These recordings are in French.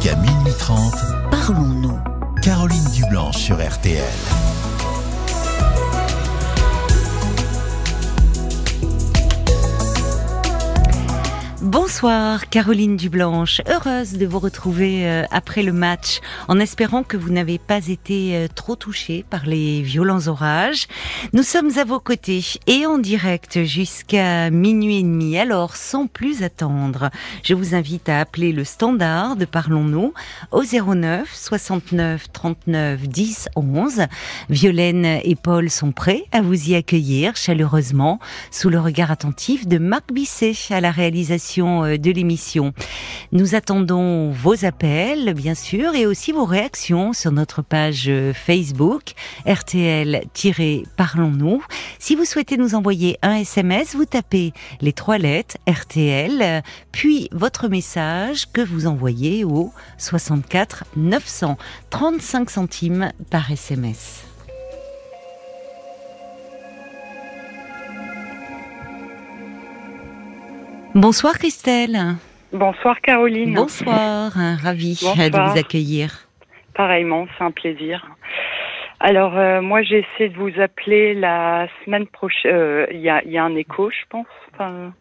Jusqu'à minuit 30, Parlons-nous. Caroline Dublanche sur RTL. Bonsoir Caroline Dublanche, heureuse de vous retrouver euh, après le match en espérant que vous n'avez pas été euh, trop touchée par les violents orages. Nous sommes à vos côtés et en direct jusqu'à minuit et demi. Alors sans plus attendre, je vous invite à appeler le standard de Parlons-nous au 09 69 39 10 11. Violaine et Paul sont prêts à vous y accueillir chaleureusement sous le regard attentif de Marc Bisset à la réalisation euh, de l'émission. Nous attendons vos appels, bien sûr, et aussi vos réactions sur notre page euh, Facebook, RTL-Parlons-nous. Si vous souhaitez nous envoyer un SMS, vous tapez les trois lettres RTL, puis votre message que vous envoyez au 64 900 35 centimes par SMS. Bonsoir Christelle. Bonsoir Caroline. Bonsoir, ravi de vous accueillir. Pareillement, c'est un plaisir. Alors euh, moi j'ai essayé de vous appeler la semaine prochaine. Euh, il y, a, un écho, je pense. Enfin,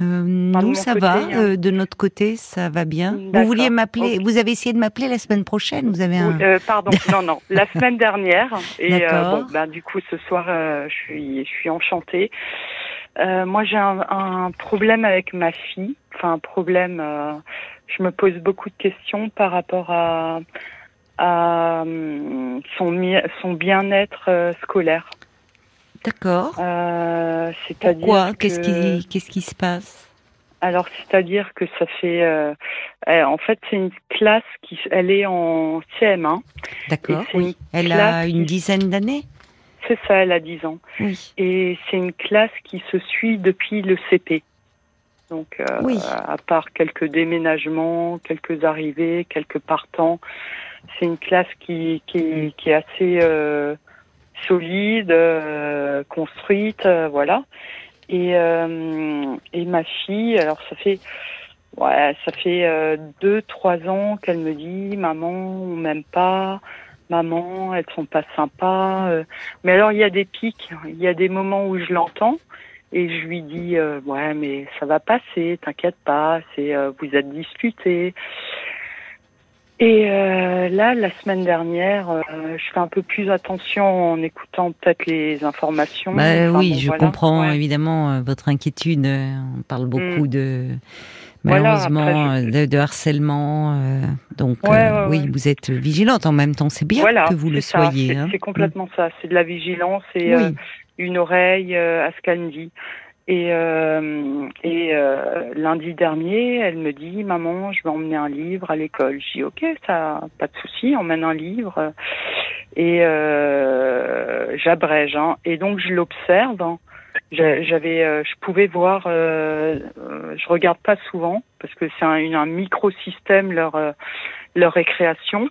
euh, nous, ça va. Hein. de notre côté, ça va bien. Vous vouliez m'appeler. Vous avez essayé de m'appeler la semaine prochaine. Vous avez un. pardon. non, non. La semaine dernière. Et bon, ben, du coup, ce soir, je suis, je suis enchantée. Euh, moi, j'ai un, un, problème avec ma fille. Enfin, un problème. Euh, je me pose beaucoup de questions par rapport à, à euh, son, son bien-être euh, scolaire. D'accord. Euh, c'est-à-dire Pourquoi? Qu'est-ce qui, qu'est-ce qui se passe? Alors, c'est-à-dire que ça fait, en fait, c'est une classe qui, elle est en CM1. D'accord. Oui. Elle a une dizaine d'années? C'est ça, elle a 10 ans. Et c'est une classe qui se suit depuis le CP. Donc, euh, à part quelques déménagements, quelques arrivées, quelques partants, c'est une classe qui, qui, qui est assez euh, solide, euh, construite, voilà. Et, et ma fille, alors ça fait, ouais, ça fait deux, trois ans qu'elle me dit, maman, on m'aime pas, maman, elles sont pas sympas. Euh. Mais alors il y a des pics, il y a des moments où je l'entends et je lui dis euh, ouais mais ça va passer, t'inquiète pas, c'est euh, vous êtes disputés. Et là, la semaine dernière, je fais un peu plus attention en écoutant peut-être les informations. Bah, oui, je comprends évidemment votre inquiétude. On parle beaucoup mm. de malheureusement euh, de, harcèlement. Euh, donc euh, oui, vous êtes vigilante en même temps. C'est bien que vous le soyez. Hein. C'est complètement ça. C'est de la vigilance et une oreille à ce qu'elle me dit. Et, et lundi dernier, elle me dit maman, je vais emmener un livre à l'école. Je dis ok, ça, pas de souci, emmène un livre. Et j'abrège. Hein. Et donc je l'observe. Hein j'avais, euh, je pouvais voir, euh, euh, je regarde pas souvent parce que c'est un, un microsystème leur leur récréation,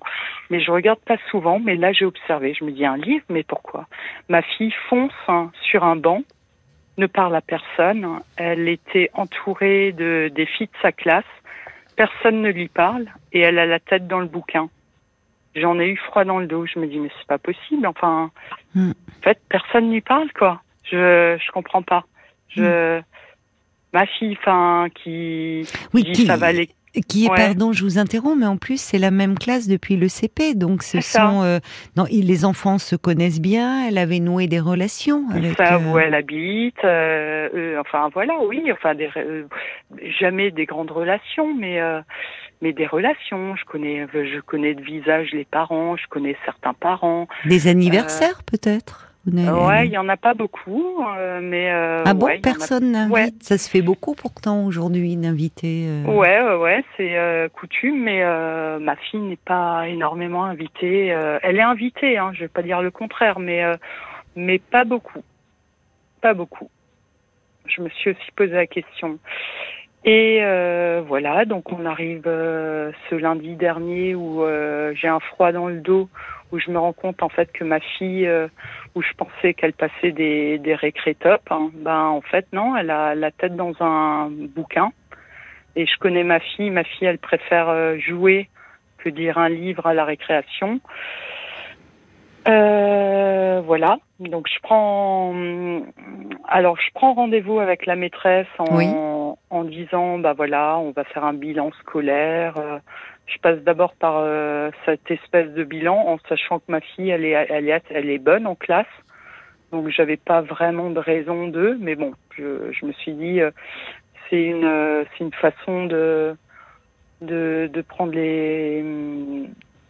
mais je regarde pas souvent. Mais là, j'ai observé. Je me dis un livre, mais pourquoi? Ma fille fonce hein, sur un banc, ne parle à personne. Elle était entourée de des filles de sa classe. Personne ne lui parle et elle a la tête dans le bouquin. J'en ai eu froid dans le dos. Je me dis mais c'est pas possible. Enfin, hmm. en fait, personne n'y parle quoi. Je je comprends pas. Je hmm. ma fille, enfin, qui oui, qui, ça va aller. Qui est, pardon, je vous interromps, mais en plus c'est la même classe depuis le CP, donc ce sont, euh, non, les enfants se connaissent bien. Elle avait noué des relations. Avec, ça, où elle habite, euh, enfin voilà, oui, enfin des, euh, jamais des grandes relations, mais mais des relations. Je connais, je connais de visage les parents, je connais certains parents. Des anniversaires peut-être? Ouais, il y en a pas beaucoup, euh, mais euh, ah bon, personne n'invite. Ça se fait beaucoup pourtant aujourd'hui d'inviter. Euh... Ouais, ouais, ouais c'est euh, coutume, mais euh, ma fille n'est pas énormément invitée. elle est invitée, hein, je vais pas dire le contraire, mais mais pas beaucoup, pas beaucoup. Je me suis aussi posé la question. Et voilà, donc on arrive ce lundi dernier où j'ai un froid dans le dos où je me rends compte en fait que ma fille, euh, où je pensais qu'elle passait des, des récré-top, hein, ben en fait non, elle a la tête dans un bouquin. Et je connais ma fille, ma fille elle préfère euh, jouer que lire un livre à la récréation. Euh, voilà. Donc je prends, alors je prends rendez-vous avec la maîtresse en, en disant, bah voilà, on va faire un bilan scolaire. Je passe d'abord par euh, cette espèce de bilan en sachant que ma fille, elle est, elle est, elle est bonne en classe. Donc j'avais pas vraiment de raison de, mais bon, je, je me suis dit, euh, c'est une, c'est une façon de, de, de prendre les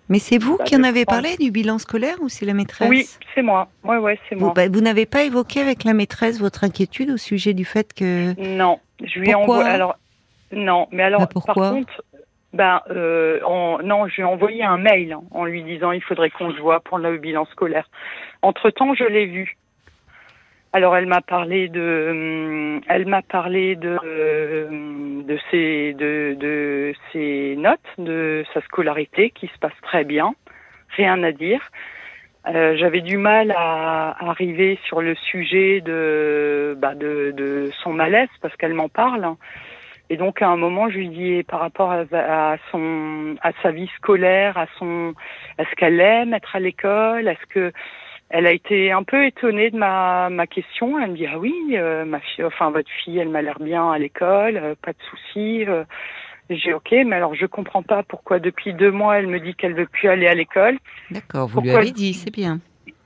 mais c'est vous bah, qui en avez parlé du bilan scolaire ou c'est la maîtresse? Oui, c'est moi. Ouais, ouais, c'est moi. Bah, vous n'avez pas évoqué avec la maîtresse votre inquiétude au sujet du fait que Non, je lui ai envoyé. Alors non, mais alors bah, par contre, ben euh, non, je lui ai envoyé un mail en lui disant il faudrait qu'on se voit pour le bilan scolaire. Entre temps, je l'ai vu. Alors elle m'a parlé de, hum, elle m'a parlé de hum, de ses de, de ses notes, de sa scolarité qui se passe très bien, rien à dire. Euh, J'avais du mal à, arriver sur le sujet de bah, de, de son malaise parce qu'elle m'en parle. Et donc à un moment, je lui dis par rapport à, à son à sa vie scolaire, à son est-ce qu'elle aime être à l'école, est-ce que elle a été un peu étonnée de ma, ma question? Elle me dit ah oui, euh, ma fille, enfin votre fille, elle m'a l'air bien à l'école, euh, pas de soucis. Euh. J'ai ok, mais alors je comprends pas pourquoi depuis deux mois elle me dit qu'elle veut plus aller à l'école. D'accord, vous lui avez dit, c'est bien.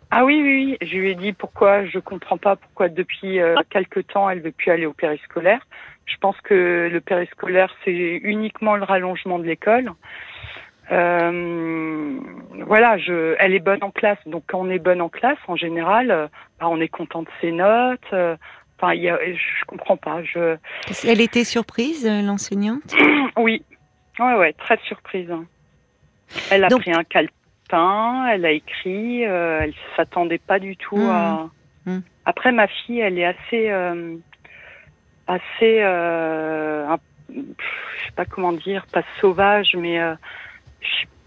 Ah oui, oui, oui, je lui ai dit pourquoi je comprends pas pourquoi depuis quelque temps elle veut plus aller au périscolaire. Je pense que le périscolaire c'est uniquement le rallongement de l'école. Euh, voilà, je, elle est bonne en classe. Donc quand on est bonne en classe, en général, euh, bah, on est content de ses notes. Euh, enfin, il y a, je comprends pas. Je... Elle était surprise, l'enseignante Oui, ouais, ouais, très surprise. Elle a pris un calepin, elle a écrit, elle s'attendait pas du tout à. Mmh. Mmh. Après, ma fille, elle est assez, assez, je sais pas comment dire, pas sauvage, mais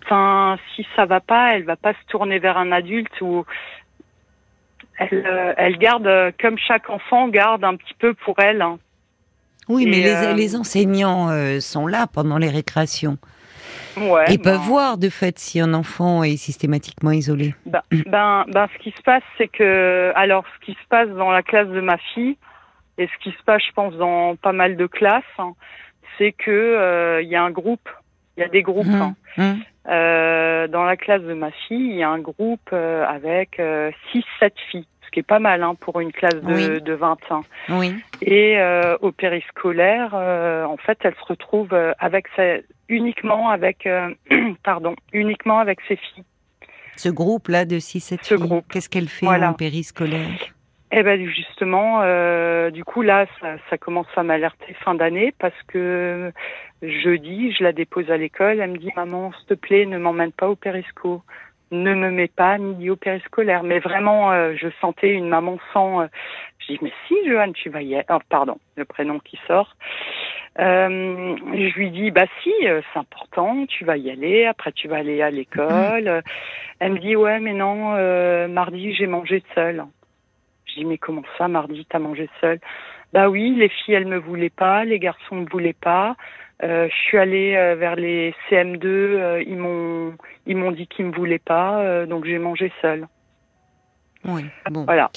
Enfin, si ça va pas, elle va pas se tourner vers un adulte ou elle, euh, elle garde, euh, comme chaque enfant garde un petit peu pour elle. Hein. Oui, mais les, euh, les, enseignants sont là pendant les récréations. Ouais, Ils peuvent voir de fait si un enfant est systématiquement isolé. Ben, ben, ben, ce qui se passe, c'est que, alors, ce qui se passe dans la classe de ma fille, et ce qui se passe, je pense, dans pas mal de classes, hein, c'est que il y a un groupe il y a des groupes. Mmh. Hein. Mmh. Euh, dans la classe de ma fille, il y a un groupe euh, avec 6-7 euh, filles, ce qui est pas mal hein, pour une classe de, de 20 ans. Oui. Et au périscolaire, en fait, elle se retrouve avec uniquement avec pardon, uniquement avec ses filles. Ce groupe-là de 6-7 filles, qu'est-ce qu'elle fait en périscolaire? Eh ben justement, euh, du coup là, ça, ça commence à m'alerter fin d'année parce que jeudi, je la dépose à l'école. Elle me dit maman, s'il te plaît, ne m'emmène pas au périsco, ne me mets pas midi au périscolaire. Mais vraiment, euh, je sentais une maman sans. Euh, je dis mais si, Joanne, tu vas y aller. Oh, pardon, le prénom qui sort. Euh, je lui dis bah si, euh, c'est important, tu vas y aller. Après, tu vas aller à l'école. Elle me dit ouais, mais non, mardi j'ai mangé seule. Je dis mais comment ça, mardi, t'as mangé seul? Bah oui, les filles, elles me voulaient pas, les garçons me voulaient pas. Euh, je suis allée euh, vers les CM2, euh, ils m'ont ils m'ont dit qu'ils me voulaient pas, donc j'ai mangé seule. Oui, bon. Voilà.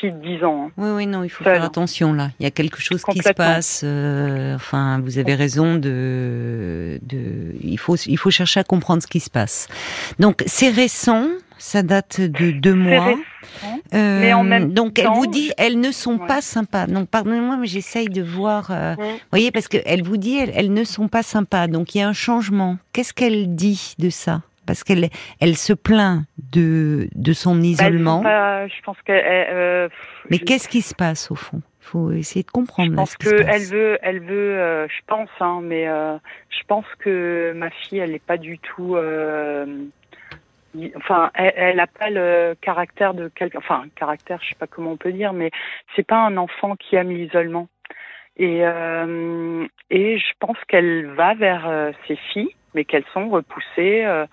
Fille de 10 ans. Hein. Oui, oui, non, il faut faire attention là. Il y a quelque chose qui se passe. enfin, vous avez raison de, de. Il faut, il faut chercher à comprendre ce qui se passe. Donc, c'est récent. Ça date de deux mois. Euh, mais en même donc elle vous dit, elles ne sont pas sympas. Donc pardonnez-moi, mais j'essaye de voir. Euh, vous voyez, parce qu'elle vous dit, elles, ne sont pas sympas. Donc il y a un changement. Qu'est-ce qu'elle dit de ça? Parce qu'elle, elle se plaint de de son bah, isolement. je pense que. Euh, mais qu'est-ce qui se passe au fond? Il faut essayer de comprendre. Je pense qu'elle veut, elle veut. je pense, hein, mais je pense que ma fille, elle n'est pas du tout enfin, elle n'a pas le caractère de quelqu'un, enfin, caractère, je sais pas comment on peut dire, mais c'est pas un enfant qui aime l'isolement. Et, euh, et je pense qu'elle va vers euh, ses filles, mais qu'elles sont repoussées. Euh,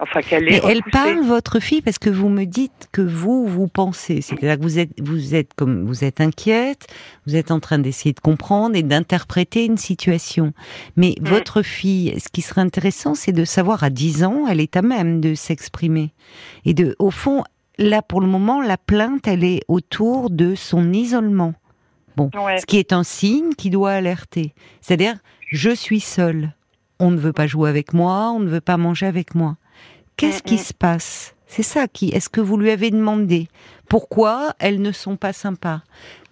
Enfin, qu'elle est. elle parle votre fille parce que vous me dites que vous vous pensez, c'est-à-dire que vous êtes vous êtes comme vous êtes inquiète, vous êtes en train d'essayer de comprendre et d'interpréter une situation. Mais mm. votre fille, ce qui serait intéressant, c'est de savoir à 10 ans, elle est à même de s'exprimer et de, au fond, là pour le moment, la plainte, elle est autour de son isolement. Bon, ce qui est un signe qui doit alerter. C'est-à-dire, je suis seule. On ne veut pas jouer avec moi, on ne veut pas manger avec moi. Qu'est-ce qui se passe? C'est ça qui. Est-ce que vous lui avez demandé? Pourquoi elles ne sont pas sympas?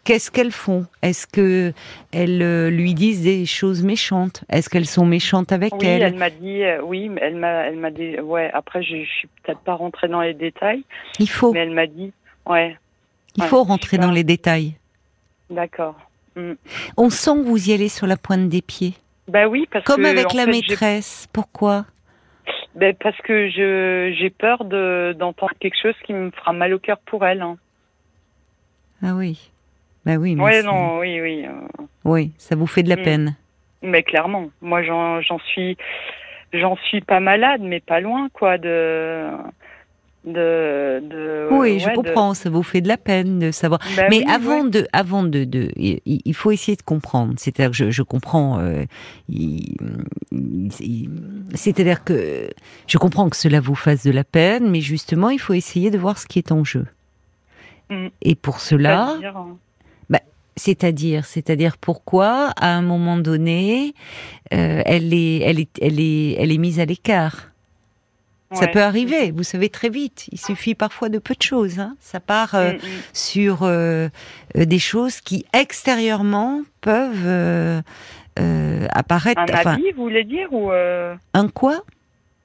Qu'est-ce qu'elles font? Est-ce que elles euh, lui disent des choses méchantes? Est-ce qu'elles sont méchantes avec oui, elle elle m'a dit euh, oui, elle m'a elle m'a dit ouais, après je, je suis peut-être pas rentrée dans les détails. Il faut. Mais elle m'a dit ouais. Il faut rentrer dans les détails. D'accord. Mm. On sent que vous y allez sur la pointe des pieds. Bah oui, parce Comme avec la maîtresse. Pourquoi? Ben, Parce que je j'ai peur d'entendre quelque chose qui me fera mal au cœur pour elle. Hein. Ah oui. Ben oui. Mais ouais, non, oui, oui. Euh. Oui, ça vous fait de la mm. peine. Mais clairement, moi j'en suis j'en suis pas malade, mais pas loin, quoi, de de, oui, je comprends, ça vous fait de la peine de savoir. Bah Mais avant de, avant de, de, il faut essayer de comprendre. C'est-à-dire que je, je comprends. Euh, c'est-à-dire que je comprends que cela vous fasse de la peine, mais justement, il faut essayer de voir ce qui est en jeu. Mm. Et pour cela, hein. bah, c'est-à-dire, c'est-à-dire pourquoi, à un moment donné, euh, elle est, elle est, elle est, elle est mise à l'écart? Ça peut arriver, vous savez très vite. Il suffit parfois de peu de choses. Hein. Ça part euh, mm, mm. sur euh, euh, des choses qui extérieurement peuvent apparaître. Un habit, vous voulez dire ou un quoi?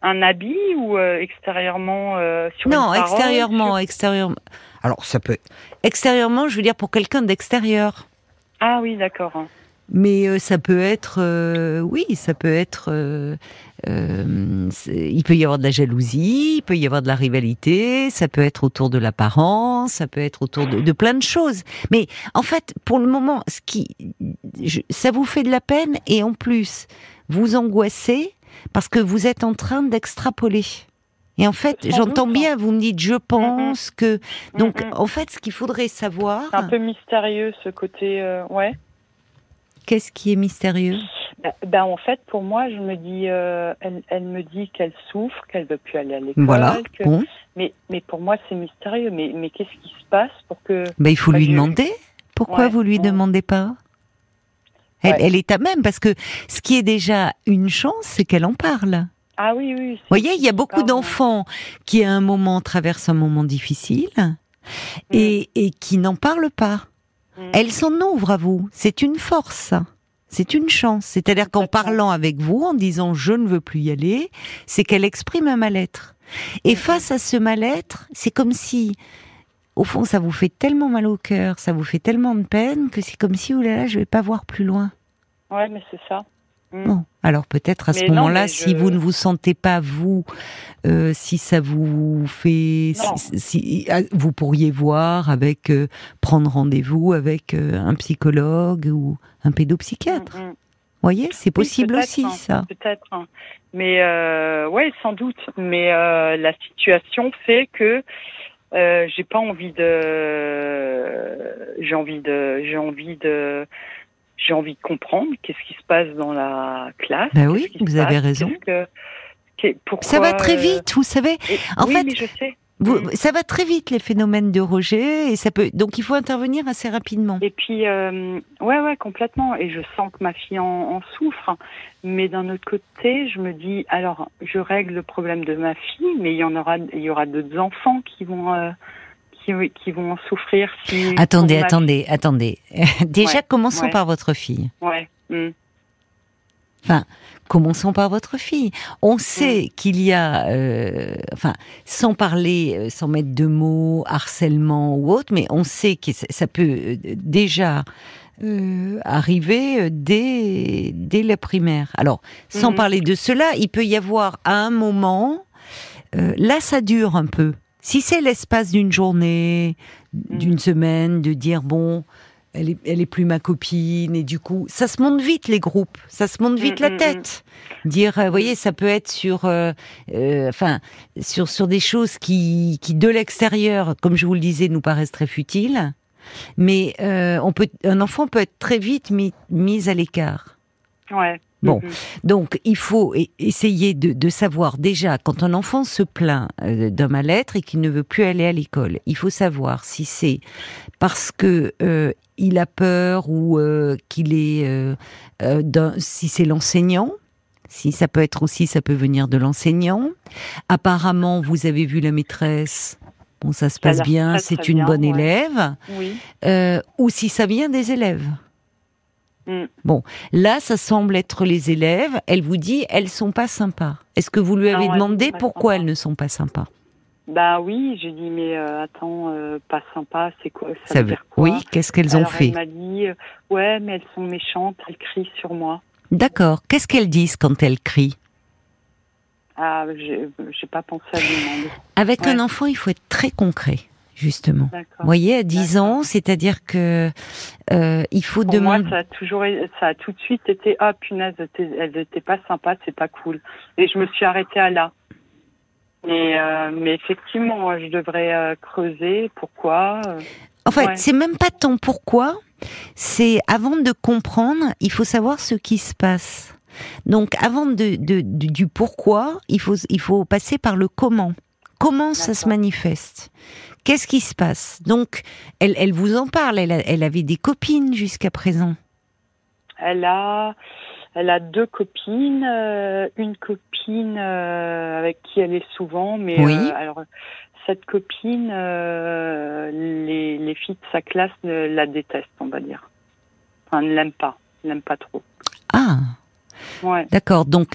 Un habit ou extérieur,ment sur Non, extérieurement, extérieurement. Alors ça peut extérieurement, je veux dire pour quelqu'un d'extérieur. Ah oui, d'accord. Mais ça peut être, oui, ça peut être euh, il peut y avoir de la jalousie, il peut y avoir de la rivalité, ça peut être autour de l'apparence, ça peut être autour de, de, plein de choses. Mais en fait, pour le moment, ce qui, ça vous fait de la peine et en plus, vous angoissez parce que vous êtes en train d'extrapoler. Et en fait, j'entends bien, vous me dites je pense que. Donc, en fait, ce qu'il faudrait savoir. C'est un peu mystérieux ce côté, euh, ouais. Qu'est-ce qui est mystérieux? Ben, en fait, pour moi, je me dis, euh, elle, elle, me dit qu'elle souffre, qu'elle veut plus aller à l'école. Voilà. Mais, mais pour moi, c'est mystérieux. Mais, mais qu'est-ce qui se passe pour que ben, il faut lui demander. Pourquoi vous lui demandez pas? Elle, elle, est à même parce que ce qui est déjà une chance, c'est qu'elle en parle. Ah oui, oui. Vous voyez, il y a beaucoup d'enfants qui, à un moment, traversent un moment difficile mm. et, et qui n'en parlent pas. Mm. Elle s'en ouvre à vous. C'est une force. C'est une chance. C'est-à-dire qu'en parlant avec vous, en disant je ne veux plus y aller, c'est qu'elle exprime un mal-être. Et face à ce mal-être, c'est comme si, au fond, ça vous fait tellement mal au cœur, ça vous fait tellement de peine que c'est comme si, oulala, je vais pas voir plus loin. Ouais, mais c'est ça. Mm. Bon, alors peut-être à ce moment-là, si vous ne vous sentez pas vous, euh, si ça vous fait, si, ah, vous pourriez voir avec euh, prendre rendez-vous avec euh, un psychologue ou un pédopsychiatre. Mm, mm. Voyez, c'est possible aussi hein, ça. Peut-être, hein. mais ouais, sans doute. Mais la situation fait que j'ai pas envie de, j'ai envie de, j'ai envie de j'ai envie de comprendre qu'est-ce qui se passe dans la classe. Ben oui, vous avez raison. ça va très euh, vite, vous savez. en oui, fait, mais je sais. Ça va très vite les phénomènes de rejet et ça peut donc il faut intervenir assez rapidement. Et puis euh, ouais ouais complètement et je sens que ma fille en, souffre mais d'un autre côté je me dis alors je règle le problème de ma fille mais il y en aura il y aura d'autres enfants qui vont euh, qui, vont en souffrir. Si attendez, attendez, attendez. Déjà, commençons par votre fille. Ouais. Hmm. Enfin, commençons par votre fille. On sait hmm. qu'il y a, euh, enfin, sans parler, euh, sans mettre de mots, harcèlement ou autre, mais on sait que ça peut euh, déjà arriver dès, dès la primaire. Alors, sans hmm. parler de cela, il peut y avoir à un moment, là ça dure un peu, si c'est l'espace d'une journée, d'une mm. semaine, de dire bon, elle est, elle est plus ma copine et du coup, ça se monte vite les groupes, ça se monte vite Mm, la mm, tête. Dire, euh, vous voyez, ça peut être sur, euh, euh, enfin, sur sur des choses qui, qui de l'extérieur, comme je vous le disais, nous paraissent très futiles, mais euh, on peut, un enfant peut être très vite mis, mis à l'écart. Ouais. Bon. Mhm. Donc, il faut essayer de, de savoir déjà, quand un enfant se plaint euh, d'un mal-être et qu'il ne veut plus aller à l'école, il faut savoir si c'est parce que euh, il a peur ou euh, qu'il est, euh, euh, d'un- si c'est l'enseignant. Si ça peut être aussi, ça peut venir de l'enseignant. Apparemment, vous avez vu la maîtresse. Bon, ça se passe bien, c'est une bien, bonne ouais. élève. Oui. Euh, ou si ça vient des élèves. Mm. Bon, là, ça semble être les élèves. Elle vous dit, elles sont pas sympas. Est-ce que vous lui Non, avez demandé pourquoi elles ne sont pas sympas? Bah oui, j'ai dit mais euh, attends, euh, pas sympa, c'est quoi? Ça, Ça veut dire quoi? Oui, qu'est-ce qu'elles ont fait Elle m'a dit euh, ouais, mais elles sont méchantes, elles crient sur moi. D'accord. Qu'est-ce qu'elles disent quand elles crient? Ah, j'ai pas pensé à lui demander. Avec un enfant, il faut être très concret, justement. Vous voyez, à 10 D'accord. ans, c'est-à-dire que euh, il faut Pour demander. moi, ça a toujours, ça a tout de suite été ah punaise, elles étaient pas sympas, c'est pas cool. Et je me suis arrêtée à là. Mais, euh, mais effectivement, je devrais euh, creuser. Pourquoi En fait, Ouais. c'est même pas tant pourquoi, c'est avant de comprendre, il faut savoir ce qui se passe. Donc, avant de, du pourquoi, il faut, il faut passer par le comment. Comment ça se manifeste? Qu'est-ce qui se passe? Donc, elle, elle vous en parle. Elle, a- elle avait des copines jusqu'à présent. Elle a, elle a deux copines, euh, une copine euh, avec qui elle est souvent, mais Oui. euh, alors cette copine, les, les filles de sa classe la détestent, on va dire. Enfin, ne l'aiment pas, ne l'aiment pas trop. Ah, Ouais. d'accord. Donc,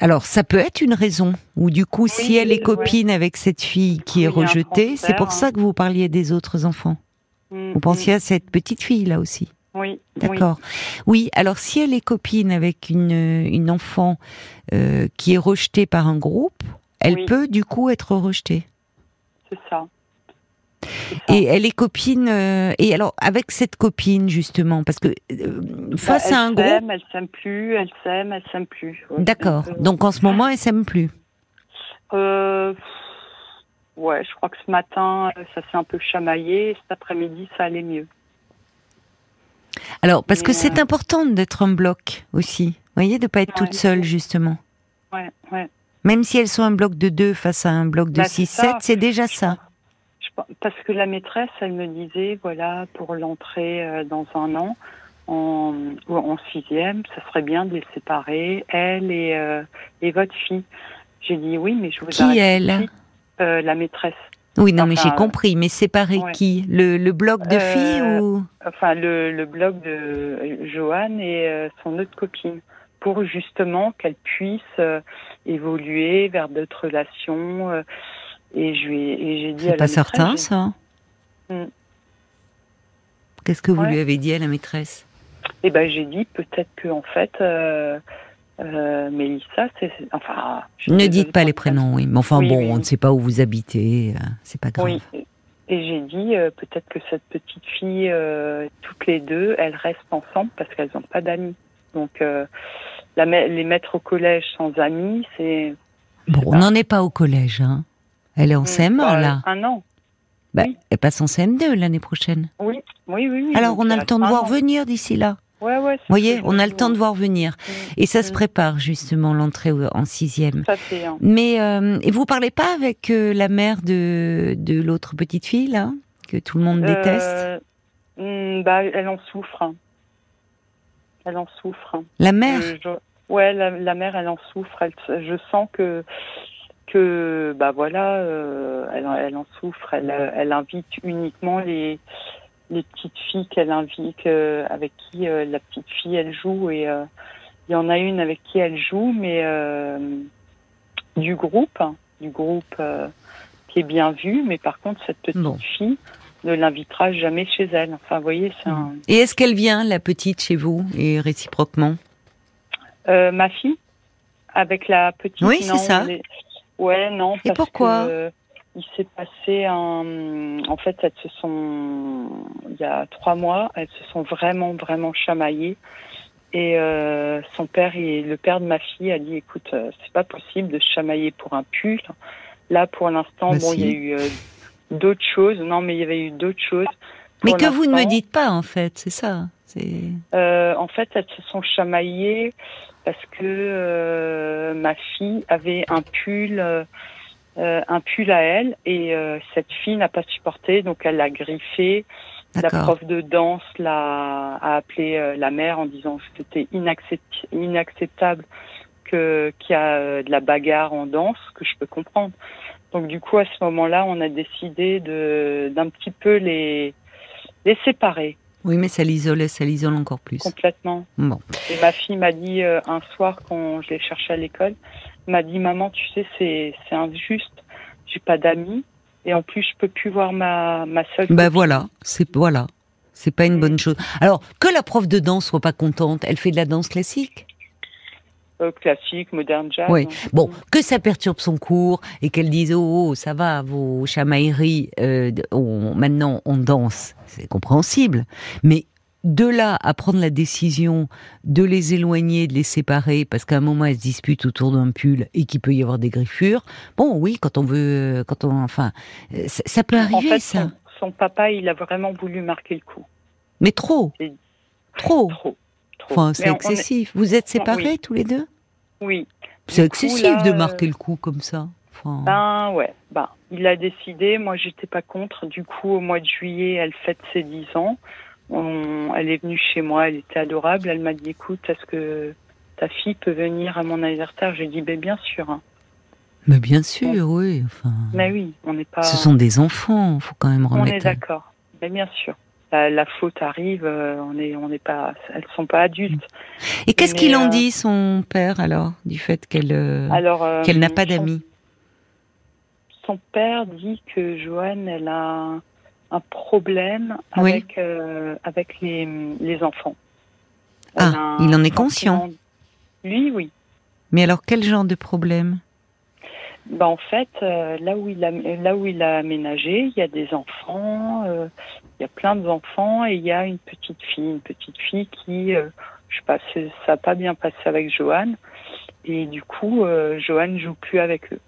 alors, ça peut être une raison. Ou du coup, si elle est ouais. copine avec cette fille qui Oui, est rejetée, c'est pour ça que vous parliez des autres enfants. Mm, Vous pensiez à cette petite fille là aussi. mm. Oui. D'accord. Oui. alors si elle est copine avec une, une enfant euh, qui est rejetée par un groupe, elle Oui. peut du coup être rejetée. c'est ça. Et elle est copine. euh, et alors avec cette copine justement, parce que euh, Bah, face elle à un groupe, s'aime, elle s'aime plus, elle s'aime, elle s'aime plus. Ouais, d'accord. peu- Donc en ce moment, elle s'aime plus. Euh, ouais, je crois que ce matin, euh, ça s'est un peu chamaillé. et Cet après-midi, ça allait mieux. Alors parce que c'est euh, important d'être un bloc aussi. Vous voyez, de pas être Ouais. toute seule justement. Ouais, ouais. Même si elles sont un bloc de deux face à un bloc de Bah, c'est 6, ça. 7, c'est déjà ça. Parce que la maîtresse, elle me disait, voilà, pour l'entrée euh, dans un an, en, sixième, ça serait bien de les séparer, elle et, euh, et votre fille. J'ai dit oui, mais je vous Qui elle. Euh, La maîtresse. Oui, non, mais j'ai compris. Mais séparer ouais. qui? Le, le bloc de Euh, filles ou? Enfin, le, le blog de Joanne et son autre copine. Pour justement qu'elle puisse évoluer vers d'autres relations. Et je lui ai- et j'ai dit C'est pas certain, ça. Hmm. Qu'est-ce que vous Ouais. lui avez dit à la maîtresse? Eh ben, j'ai dit peut-être que en fait, euh, euh, Mélissa, c'est enfin. Ne dites pas les le prénoms, oui. Mais enfin Oui, bon, oui, on ne sait pas où vous habitez, euh, c'est pas grave. Oui. Et j'ai dit euh, peut-être que cette petite fille, toutes les deux, elles restent ensemble parce qu'elles n'ont pas d'amis. Donc, la, les mettre au collège sans amis, c'est. Bon, on n'en est pas au collège, hein. Elle est en CM1 Bah, là. Un an. Bah, oui. Elle passe en CM2 l'année prochaine. Oui, oui, oui. oui. Alors on a le temps de voir an. venir d'ici là. Ouais, ouais. Vous voyez, on a le temps de voir venir. Mm. Et ça se Mm. prépare justement l'entrée en sixième. Ça fait. hein. Mais euh, et vous parlez pas avec euh, la mère de, de l'autre petite fille là que tout le monde déteste? Euh, hmm, bah, elle en souffre. hein. Elle en souffre. hein. La mère? Je- je- ouais, la, la mère, elle en souffre. Elle, je sens que que bah voilà, euh, elle, elle en souffre. Elle, euh, elle invite uniquement les les petites filles qu'elle invite, que- avec qui euh, la petite fille elle joue et euh, il y en a une avec qui elle joue, mais euh, du groupe, hein, du groupe euh, qui est bien vu, mais par contre cette petite Bon. fille ne l'invitera jamais chez elle. Enfin, vous voyez, c'est un... Et est-ce qu'elle vient la petite chez vous et réciproquement? Euh, ma fille avec la petite. Oui, c'est ça. Ouais, non. Et parce pourquoi que, il s'est passé un. En fait, elles se sont. Il y a trois mois, elles se sont vraiment, vraiment chamaillées. Et euh, son père, et le père de ma fille, a dit "Écoute, euh, c'est pas possible de se chamailler pour un pull. Là, pour l'instant, bon, il y a eu euh, d'autres choses. Non, mais il y avait eu d'autres choses. mais que vous ne me dites pas, en fait, c'est ça. Euh, en fait, elles se sont chamaillées parce que euh, ma fille avait un pull euh, un pull à elle et cette fille n'a pas supporté, donc elle l'a griffé. La prof de danse l'a a appelé la mère en disant que c'était inacceptable qu'il y a de la bagarre en danse, que je peux comprendre. Donc du coup à ce moment-là, on a décidé de d'un petit peu les les séparer. Oui, mais ça l'isolait, ça l'isole encore plus. Complètement. Bon. Et ma fille m'a dit un soir quand je l'ai cherchée à l'école, m'a dit maman, tu sais, c'est c'est injuste. J'ai pas d'amis et en plus je peux plus voir ma ma seule. Ben voilà, c'est voilà, c'est pas une bonne chose. Alors que la prof de danse soit pas contente, elle fait de la danse classique. Euh, classique, moderne, jazz. Oui. Bon, mm. que ça perturbe son cours et qu'elle dise oh, oh, ça va vos chamailleries, euh, maintenant on danse, c'est compréhensible. Mais de là à prendre la décision de les éloigner, de les séparer, parce qu'à un moment elles se disputent autour d'un pull et qu'il peut y avoir des griffures. Bon, oui, quand on veut, quand on, enfin, ça, peut arriver, ça. Son, papa, il a vraiment voulu marquer le coup. Mais trop. Trop. Trop. Enfin, c'est excessif. Vous êtes séparés tous les deux? Oui. C'est excessif de marquer le coup comme ça. Enfin... Ben ouais, ben, il a décidé, moi j'étais pas contre. Du coup, au mois de juillet, elle fête ses 10 ans elle est venue chez moi, elle était adorable. Elle m'a dit écoute, est-ce que ta fille peut venir à mon anniversaire? J'ai dit ben, bien sûr. Hein. Mais bien sûr, oui. Enfin, mais oui, on n'est pas. Ce sont des enfants, il faut quand même remettre. On est d'accord. Mais bien sûr. La, faute arrive, euh, on est, on n'est pas, elles sont pas adultes. Et qu'est-ce qu'il en euh, dit son père alors du fait qu'elle, euh, qu'elle n'a pas d'amis? Son père dit que Joanne, elle a un problème avec, euh, avec les, les enfants. ah, il en est conscient Lui, oui. Mais alors, quel genre de problème? Bah, En fait, euh, là, où il a, là où il a aménagé, il y a des enfants, euh, il y a plein d'enfants, et il y a une petite fille, une petite fille qui, je sais pas, ça n'a pas bien passé avec Joanne, et du coup, Joanne joue plus avec eux.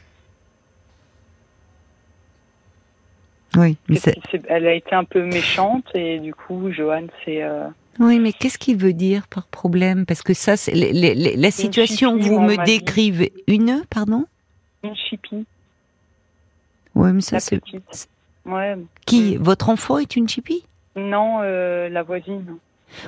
Oui, elle a été un peu méchante et du coup, Joanne, c'est. Euh, oui, mais qu'est-ce qu'il veut dire par problème? Parce que ça, c'est la situation que vous me décrivez. Une, pardon? Une chipie. Oui, mais ça, c'est. Ouais. Qui Votre enfant est une chipie Non, euh, la voisine.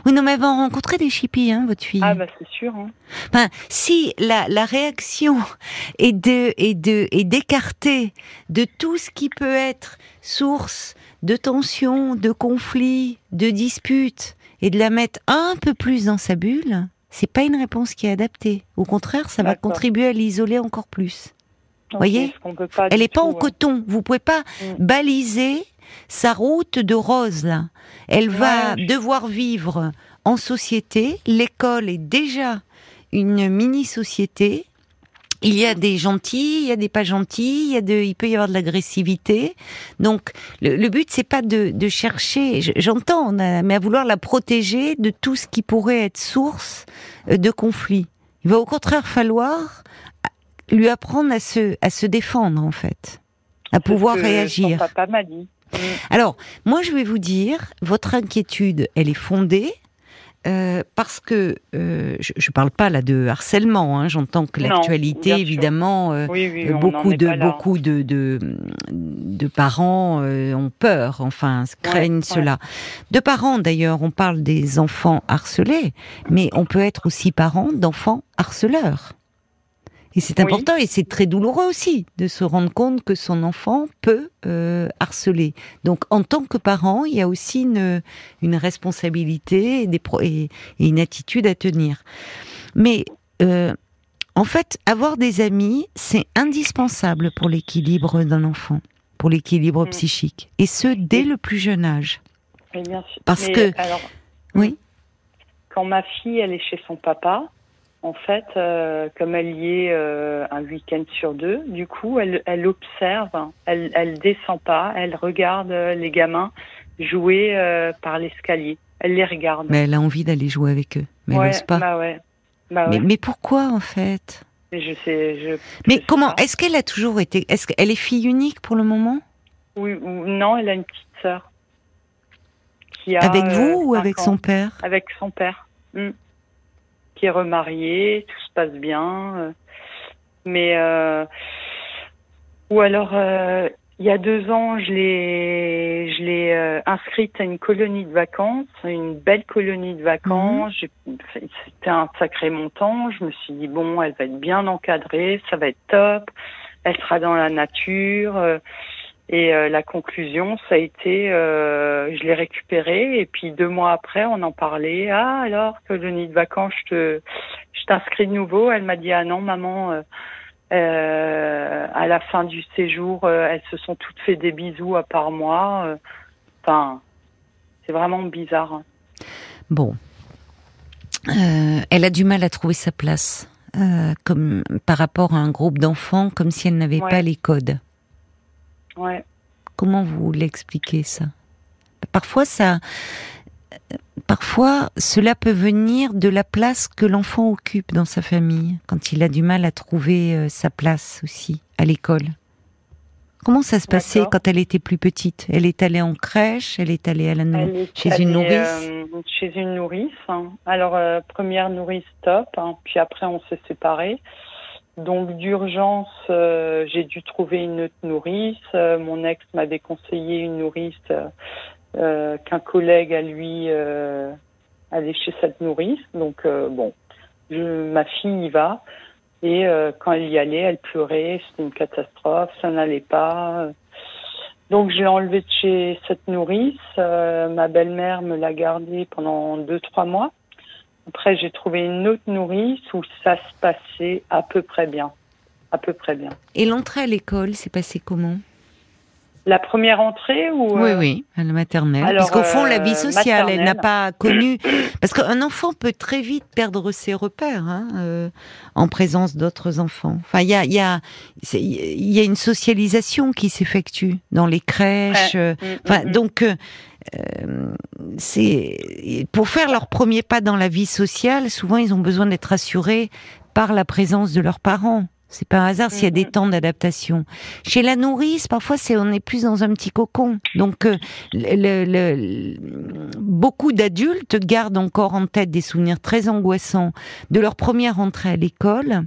Oui, non, mais elle va rencontrer des chippies, hein, votre fille. Ah, bah, c'est sûr. Hein. Enfin, si la, la réaction est de, est de, est d'écarter de tout ce qui peut être source de tension, de conflit, de dispute, et de la mettre un peu plus dans sa bulle, c'est pas une réponse qui est adaptée. Au contraire, ça va contribuer à l'isoler encore plus. Vous voyez Elle n'est pas en coton. Vous pouvez pas mm. baliser sa route de rose là. Elle va devoir vivre en société. L'école est déjà une mini-société. Il y a des gentils, il y a des pas gentils, il y a de, il peut y avoir de l'agressivité. Donc, le, but c'est pas de, chercher, j'entends, mais à vouloir la protéger de tout ce qui pourrait être source euh, de conflit. Il va au contraire falloir lui apprendre à se, à se défendre en fait, à pouvoir réagir. Son papa m'a dit. Alors, moi, je vais vous dire, votre inquiétude, elle est fondée. Euh, parce que euh, je ne parle pas là de harcèlement, hein, j'entends que l'actualité, évidemment, euh, beaucoup de beaucoup de, de, parents ont peur, enfin craignent cela. De parents d'ailleurs, on parle des enfants harcelés, mais on peut être aussi parent d'enfants harceleurs. Et c'est important et c'est très douloureux aussi de se rendre compte que son enfant peut euh, harceler. Donc en tant que parent, il y a aussi une, une responsabilité et, des et, une attitude à tenir. Mais euh, en fait, avoir des amis, c'est indispensable pour l'équilibre d'un enfant, pour l'équilibre mm. psychique. Et ce, dès le plus jeune âge. bien Parce que... Alors, oui. Quand ma fille, elle est chez son papa, En fait, euh, comme elle y est euh, un week-end sur deux, du coup, elle, elle observe, elle, elle descend pas, elle regarde euh, les gamins jouer par l'escalier. Elle les regarde. Mais elle a envie d'aller jouer avec eux, mais elle n'ose pas. Bah ouais. Bah ouais. Mais, pourquoi en fait? Je sais. Je, mais comment Est-ce qu'elle a toujours été Est-ce qu'elle est fille unique pour le moment? Oui. Ou, non, elle a une petite sœur. avec vous ou avec son père? Avec son père. Qui est remarié, tout se passe bien. Euh, mais euh, ou alors euh, il y a deux ans, je l'ai, je l'ai inscrite à une colonie de vacances, une belle colonie de vacances. Mhm. C'était un sacré montant. Je me suis dit bon, elle va être bien encadrée, ça va être top. Elle sera dans la nature. Et euh, la conclusion, ça a été, euh, je l'ai récupéré et puis deux mois après, on en parlait. Ah alors que le nid de vacances, je te, je t'inscris de nouveau. Elle m'a dit ah non maman, euh, euh à la fin du séjour, elles se sont toutes fait des bisous à part moi. Enfin, c'est vraiment bizarre. Bon, elle a du mal à trouver sa place, comme par rapport à un groupe d'enfants, comme si elle n'avait pas les codes. Comment vous l'expliquez ça? Parfois ça parfois cela peut venir de la place que l'enfant occupe dans sa famille quand il a du mal à trouver euh, sa place aussi à l'école. Comment ça se passait quand elle était plus petite? Elle est allée en crèche, elle est allée à la chez une nourrice? euh, Chez une nourrice. Hein. Alors, euh, première nourrice top, hein. puis après on s'est séparés. Donc d'urgence, euh, j'ai dû trouver une autre nourrice. Euh, mon ex m'avait conseillé une nourrice euh, qu'un collègue à lui allait chez cette nourrice. Donc bon, je, ma fille y va. Et quand elle y allait, elle pleurait. C'était une catastrophe. Ça n'allait pas. Donc je l'ai enlevée de chez cette nourrice. ma belle-mère me l'a gardée pendant deux trois mois. Après, j'ai trouvé une autre nourrice où ça se passait à peu près bien. À peu près bien. Et l'entrée à l'école s'est passée comment? La première entrée ou Oui, euh, oui, à la maternelle. parce qu'au fond, la vie euh, sociale, elle n'a pas connu. Parce qu'un enfant peut très vite perdre ses repères hein, euh, en présence d'autres enfants. Enfin, il y a, y, a, y a une socialisation qui s'effectue dans les crèches. Mm, enfin, mm, mm. donc. Euh, c'est pour faire leur premier pas dans la vie sociale. Souvent, ils ont besoin d'être assurés par la présence de leurs parents. C'est pas un hasard s'il y a des temps d'adaptation. Chez la nourrice, parfois, c'est on est plus dans un petit cocon. Donc, euh, le, beaucoup d'adultes gardent encore en tête des souvenirs très angoissants de leur première entrée à l'école,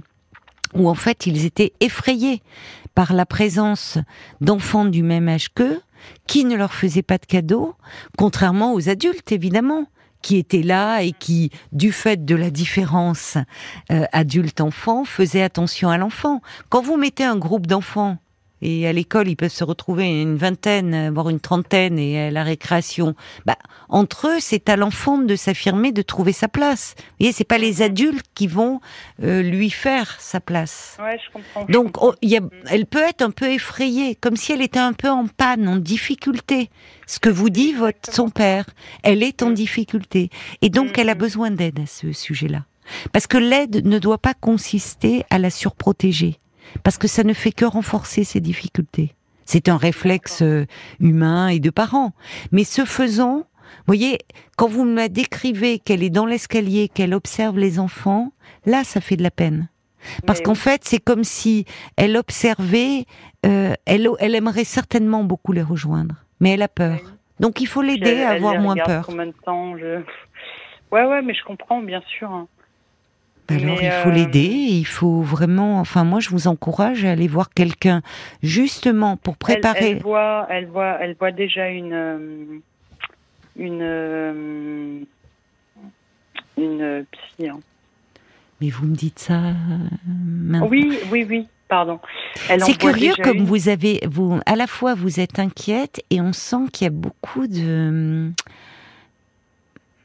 où en fait ils étaient effrayés par la présence d'enfants du même âge qu'eux, qui ne leur faisaient pas de cadeaux, contrairement aux adultes évidemment qui étaient là et qui, du fait de la différence euh, adulte-enfant, faisaient attention à l'enfant. Quand vous mettez un groupe d'enfants et à l'école, ils peuvent se retrouver une vingtaine, voire une trentaine, et à la récréation. Bah, entre eux, c'est à l'enfant de s'affirmer, de trouver sa place. Vous voyez, c'est pas les adultes qui vont euh, lui faire sa place. Ouais, je comprends. Donc, oh, y a, elle peut être un peu effrayée, comme si elle était un peu en panne, en difficulté. Ce que vous dit votre son père, elle est en mm. difficulté, et donc elle a mm-hmm. besoin d'aide à ce sujet-là. Parce que l'aide ne doit pas consister à la surprotéger parce que ça ne fait que renforcer ces difficultés. C'est un réflexe euh, humain et de parents. Mais ce faisant, vous voyez, quand vous me décrivez qu'elle est dans l'escalier, qu'elle observe les enfants, là, ça fait de la peine. Parce qu'en fait, c'est comme si elle observait, euh, elle, elle aimerait certainement beaucoup les rejoindre, mais elle a peur. Donc il faut l'aider à avoir moins peur. Combien de temps je... Ouais, ouais, mais je comprends, bien sûr. Hein. Alors il faut l'aider, il faut vraiment. Enfin, moi, je vous encourage à aller voir quelqu'un justement pour préparer. Elle, voit, elle voit, elle voit déjà une euh, une euh, une psy. Hein. Mais vous me dites ça maintenant. Oui, oui, oui. Pardon. C'est curieux comme vous avez, vous, à la fois vous êtes inquiète et on sent qu'il y a beaucoup de,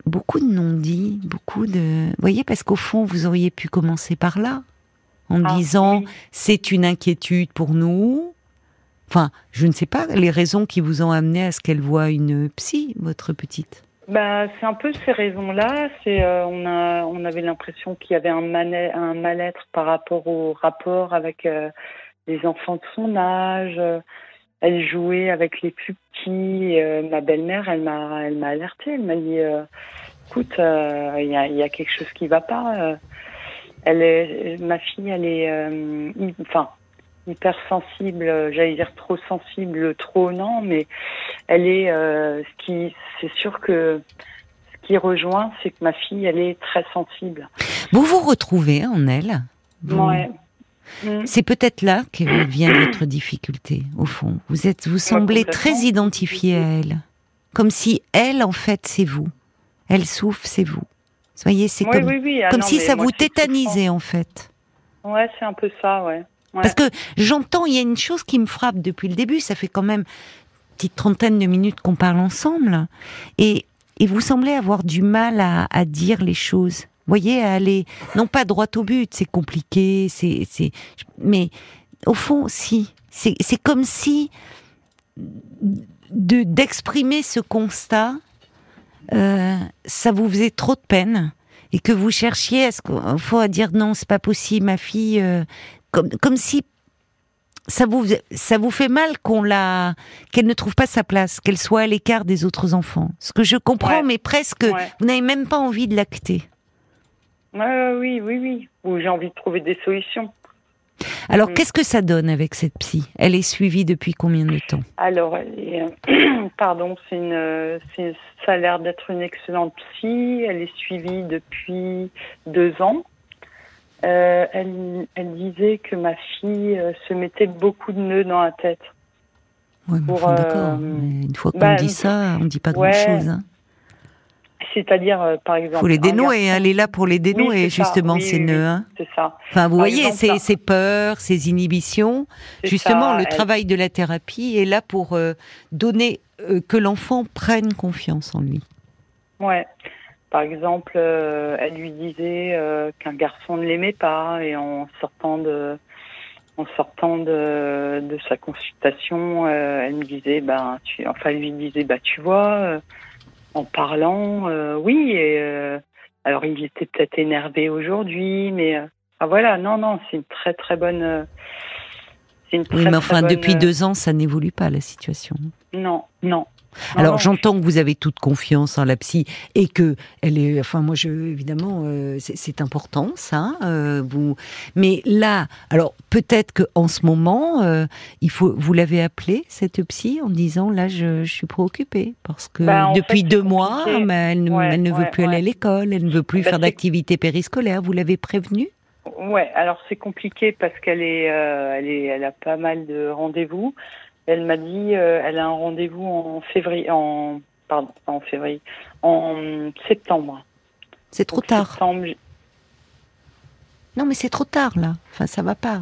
beaucoup de non-dits, beaucoup de... Vous voyez, parce qu'au fond, vous auriez pu commencer par là, en ah, disant, c'est une inquiétude pour nous. Enfin, je ne sais pas les raisons qui vous ont amené à ce qu'elle voit une psy, votre petite. bah, c'est un peu ces raisons-là. C'est euh, on a on avait l'impression qu'il y avait un, un mal-être par rapport au rapport avec euh, les enfants de son âge. Elle jouait avec les plus petits. Euh, ma belle-mère, elle m'a elle m'a alertée. Elle m'a dit écoute, il y a, y, a, quelque chose qui va pas. elle est ma fille, elle est enfin hypersensible, j'allais dire trop sensible, trop non, mais elle est euh, ce qui c'est sûr que ce qui rejoint, c'est que ma fille, elle est très sensible. Vous vous retrouvez en elle Ouais. Mm. C'est peut-être là que vient votre difficulté, au fond. Vous êtes, vous semblez très identifié à elle, comme si elle, en fait, c'est vous. Elle souffre, c'est vous. Voyez, c'est comme, ah comme si ça vous tétanisait, en fait. Ouais, c'est un peu ça, ouais. Parce que j'entends, il y a une chose qui me frappe depuis le début, ça fait quand même une petite trentaine de minutes qu'on parle ensemble, et, et vous semblez avoir du mal à, à dire les choses. Vous voyez, à aller, non pas droit au but, c'est compliqué, c'est, c'est, mais au fond, si. C'est, c'est comme si de, d'exprimer ce constat, euh, ça vous faisait trop de peine et que vous cherchiez à ce faut à dire non, c'est pas possible, ma fille, euh, comme, si ça vous, ça vous fait mal qu'on la, qu'elle ne trouve pas sa place, qu'elle soit à l'écart des autres enfants. Ce que je comprends, mais presque, vous n'avez même pas envie de l'acter. Oui, oui, oui. Ou j'ai envie de trouver des solutions. Alors, mm. qu'est-ce que ça donne avec cette psy? Elle est suivie depuis combien de temps? Alors, pardon, c'est une, ça a l'air d'être une excellente psy. Elle est suivie depuis deux ans. Euh, elle, elle, disait que ma fille euh, se mettait beaucoup de nœuds dans la tête. Oui, d'accord. Euh, une fois qu'on bah, dit ça, on ne dit pas grand-chose. Hein. C'est-à-dire, par exemple. Faut les dénouer, hein, elle est là pour les dénouer, justement, ces nœuds. Hein. C'est ça. Enfin, vous voyez, ces, peurs, ces inhibitions. Justement, le travail de la thérapie est là pour donner que l'enfant prenne confiance en lui. Ouais. Par exemple, euh, elle lui disait euh, qu'un garçon ne l'aimait pas et en sortant de en sortant de, de sa consultation, euh, elle me disait, ben, tu, enfin, elle lui disait, bah, tu vois, en parlant, oui. Et, alors, il était peut-être énervé aujourd'hui, mais ah, voilà, non, non, c'est une très très bonne. Une très, oui, mais enfin, depuis deux ans, ça n'évolue pas la situation. Non, non, alors j'entends que vous avez toute confiance en la psy et que elle est, enfin moi je évidemment euh, c'est important ça. Euh, vous, mais là, alors peut-être que en ce moment euh, il faut, vous l'avez appelée cette psy en disant là je, suis préoccupée parce que bah, depuis deux mois elle, ne veut plus aller à l'école, elle ne veut plus bah, faire d'activité périscolaire. Vous l'avez prévenue? Ouais, alors c'est compliqué parce qu'elle est, elle est, elle a pas mal de rendez-vous. Elle m'a dit, euh, elle a un rendez-vous en février, en pardon, en février, en septembre. C'est trop tard. non, mais c'est trop tard là. Enfin, ça va pas.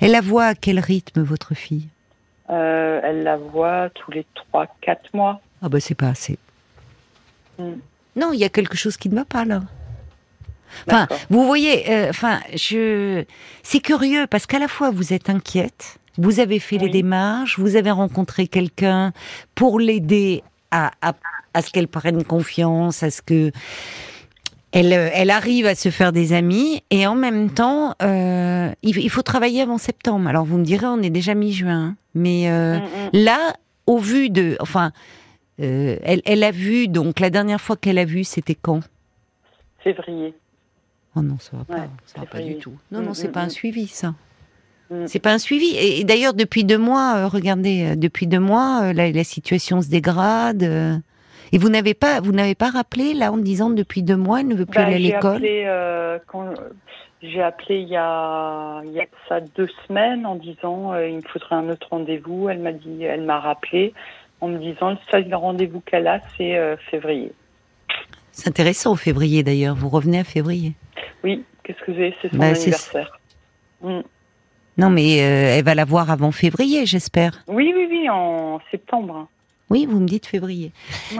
Elle la voit à quel rythme votre fille? Euh, Elle la voit tous les 3-4 mois. Ah bah c'est pas assez. Hmm. Non, il y a quelque chose qui ne va pas là. Enfin, vous voyez, euh, enfin, je, c'est curieux parce qu'à la fois vous êtes inquiète vous avez fait les démarches, vous avez rencontré quelqu'un pour l'aider à, à, ce qu'elle prenne confiance, à ce que elle, elle, arrive à se faire des amis et en même temps, euh, il, faut travailler avant septembre. Alors vous me direz, on est déjà mi-juin, mais euh, mm, mm. là, au vu de, enfin, euh, elle, elle, a vu donc la dernière fois qu'elle a vu, c'était quand? Février. Oh non, ça va pas, ça va pas du tout. Non, non, mm, c'est pas un suivi ça. Mm. C'est pas un suivi. Et, d'ailleurs, depuis deux mois, euh, regardez, euh, depuis deux mois, euh, la, situation se dégrade. et vous n'avez pas, vous n'avez pas rappelé là en disant depuis deux mois, elle ne veut plus bah, aller à l'école. J'ai appelé il y a, il y a ça deux semaines en disant il me faudrait un autre rendez-vous. Elle m'a dit, elle m'a rappelé en me disant le seul rendez-vous qu'elle a, c'est février. C'est intéressant au février d'ailleurs. Vous revenez à février. Oui. Qu'est-ce que j'ai? C'est son bah, anniversaire. Non, mais euh, elle va la voir avant février, j'espère. Oui, oui, oui, en septembre. Oui, vous me dites février.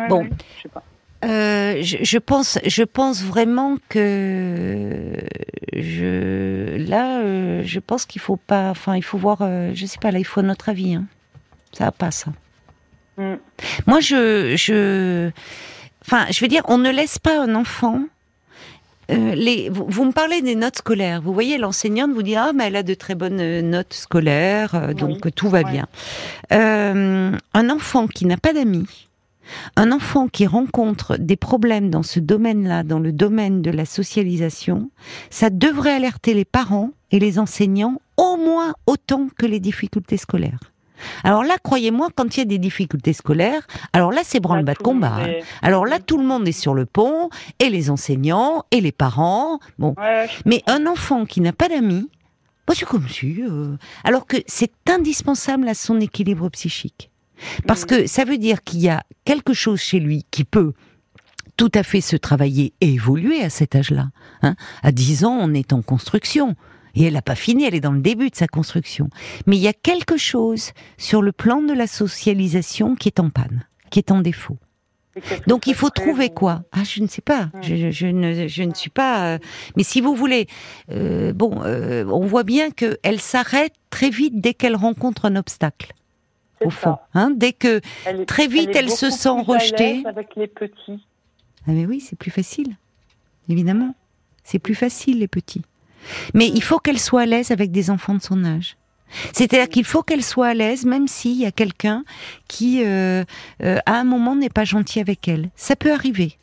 bon. je, sais pas. Euh, je, pense, je pense vraiment que je là, euh, je pense qu'il faut pas. Enfin, il faut voir. je sais pas. Là, il faut notre avis. Hein. Ça va pas ça. Mm. Moi, je, je enfin, je veux dire, on ne laisse pas un enfant. Euh, les, vous, me parlez des notes scolaires. Vous voyez, l'enseignante vous dit ah mais elle a de très bonnes euh, notes scolaires, donc tout va bien. un enfant qui n'a pas d'amis, un enfant qui rencontre des problèmes dans ce domaine-là, dans le domaine de la socialisation, ça devrait alerter les parents et les enseignants au moins autant que les difficultés scolaires. Alors là, croyez-moi, quand il y a des difficultés scolaires, alors là, c'est branle-bas de combat. Hein. Alors là, tout le monde est sur le pont, et les enseignants, et les parents. Bon. Mais un enfant qui n'a pas d'amis, bah, c'est comme si. Euh, alors que c'est indispensable à son équilibre psychique. Parce mm. que ça veut dire qu'il y a quelque chose chez lui qui peut tout à fait se travailler et évoluer à cet âge-là. Hein. À 10 ans, on est en construction. Et elle n'a pas fini, elle est dans le début de sa construction. Mais il y a quelque chose sur le plan de la socialisation qui est en panne, qui est en défaut. Donc il faut trouver quoi? Ah, je ne sais pas. Je, ne, je ne suis pas. Euh, mais si vous voulez, euh, bon, euh, on voit bien que elle s'arrête très vite dès qu'elle rencontre un obstacle. Au fond, hein, dès que très vite elle, se sent rejetée. Avec les petits. Ah mais oui, c'est plus facile. Évidemment, c'est plus facile les petits. Mais il faut qu'elle soit à l'aise avec des enfants de son âge. C'est-à-dire qu'il faut qu'elle soit à l'aise, même s'il y a quelqu'un qui, euh, euh, à un moment, n'est pas gentil avec elle. Ça peut arriver.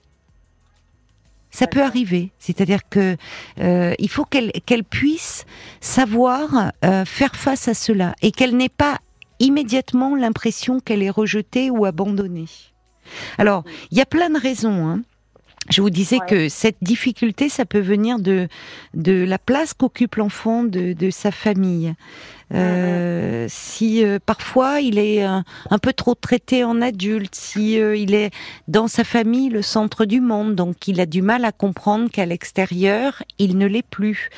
Ça peut arriver. C'est-à-dire que euh, il faut qu'elle puisse savoir faire face à cela et qu'elle n'ait pas immédiatement l'impression qu'elle est rejetée ou abandonnée. Alors, il y a plein de raisons. Hein. Je vous disais que cette difficulté, ça peut venir de, de la place qu'occupe l'enfant de, de, sa famille. Euh, si euh, parfois il est un, peu trop traité en adulte, si euh, il est dans sa famille le centre du monde, donc il a du mal à comprendre qu'à l'extérieur il ne l'est plus.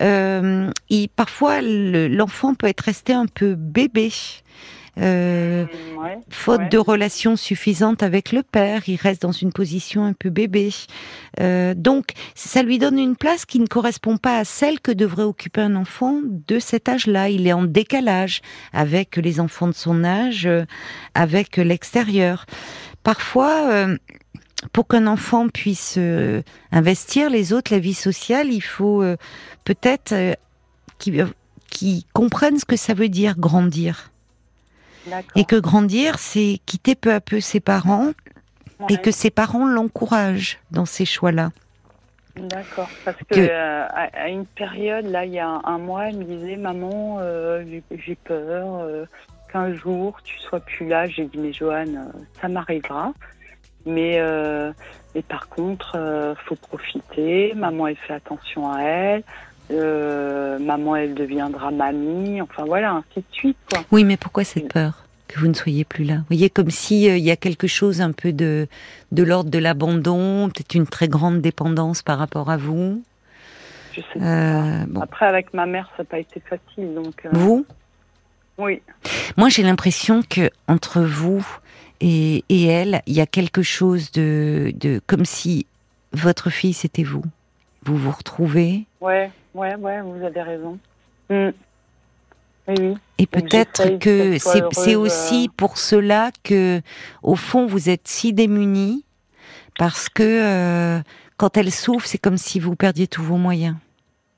et parfois l'enfant peut être resté un peu bébé. Euh, faute de relations suffisantes avec le père, il reste dans une position un peu bébé. Euh, donc, ça lui donne une place qui ne correspond pas à celle que devrait occuper un enfant de cet âge-là. Il est en décalage avec les enfants de son âge, euh, avec l'extérieur. Parfois, pour qu'un enfant puisse investir les autres, la vie sociale, il faut peut-être qu'il comprenne ce que ça veut dire grandir. Et que grandir, c'est quitter peu à peu ses parents et que ses parents l'encouragent dans ces choix-là. D'accord, parce que, euh, à, une période, là, il y a un, mois, elle me disait, maman, euh, j'ai peur euh, qu'un jour tu sois plus là. J'ai dit, mais Joanne, ça m'arrivera, mais, mais par contre, faut profiter. Maman, elle fait attention à elle. Euh, maman, elle deviendra mamie, enfin voilà, ainsi de suite. Quoi. Oui, mais pourquoi cette peur que vous ne soyez plus là? Vous voyez, comme si euh, y a quelque chose un peu de, de l'ordre de l'abandon, peut-être une très grande dépendance par rapport à vous. Je sais euh, bon. Après, avec ma mère, ça n'a pas été facile. Donc, Vous? Oui. Moi, j'ai l'impression que entre vous et, et elle, il y a quelque chose de, de comme si votre fille c'était vous. Vous vous retrouvez. Ouais ouais, ouais, vous avez raison. Mm. Oui, Et peut-être que c'est aussi euh, pour cela que, au fond, vous êtes si démunis, parce que euh, quand elle souffre, c'est comme si vous perdiez tous vos moyens.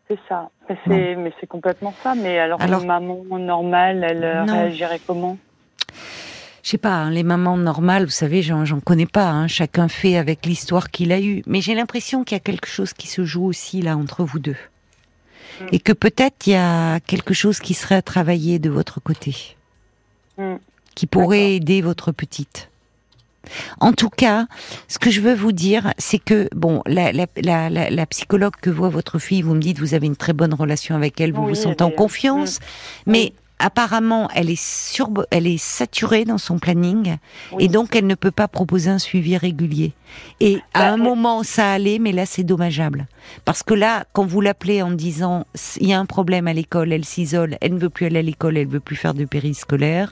C'est ça. Mais c'est complètement ça. Mais alors, alors une maman normale, elle euh, réagirait comment? Je sais pas, hein, les mamans normales, vous savez, j'en connais pas. Hein, chacun fait avec l'histoire qu'il a eue. Mais j'ai l'impression qu'il y a quelque chose qui se joue aussi là entre vous deux. Et que peut-être il y a quelque chose qui serait à travailler de votre côté, mm. qui pourrait aider votre petite. En tout cas, ce que je veux vous dire, c'est que bon, la, la, la, la, psychologue que voit votre fille, vous me dites, vous avez une très bonne relation avec elle, vous vous sentez en confiance, mm. mais apparemment, elle est sur, elle est saturée dans son planning et donc elle ne peut pas proposer un suivi régulier. Et à bah, un moment, ça allait, mais là, c'est dommageable. Parce que là, quand vous l'appelez en disant, il y a un problème à l'école, elle s'isole, elle ne veut plus aller à l'école, elle veut plus faire de périscolaire,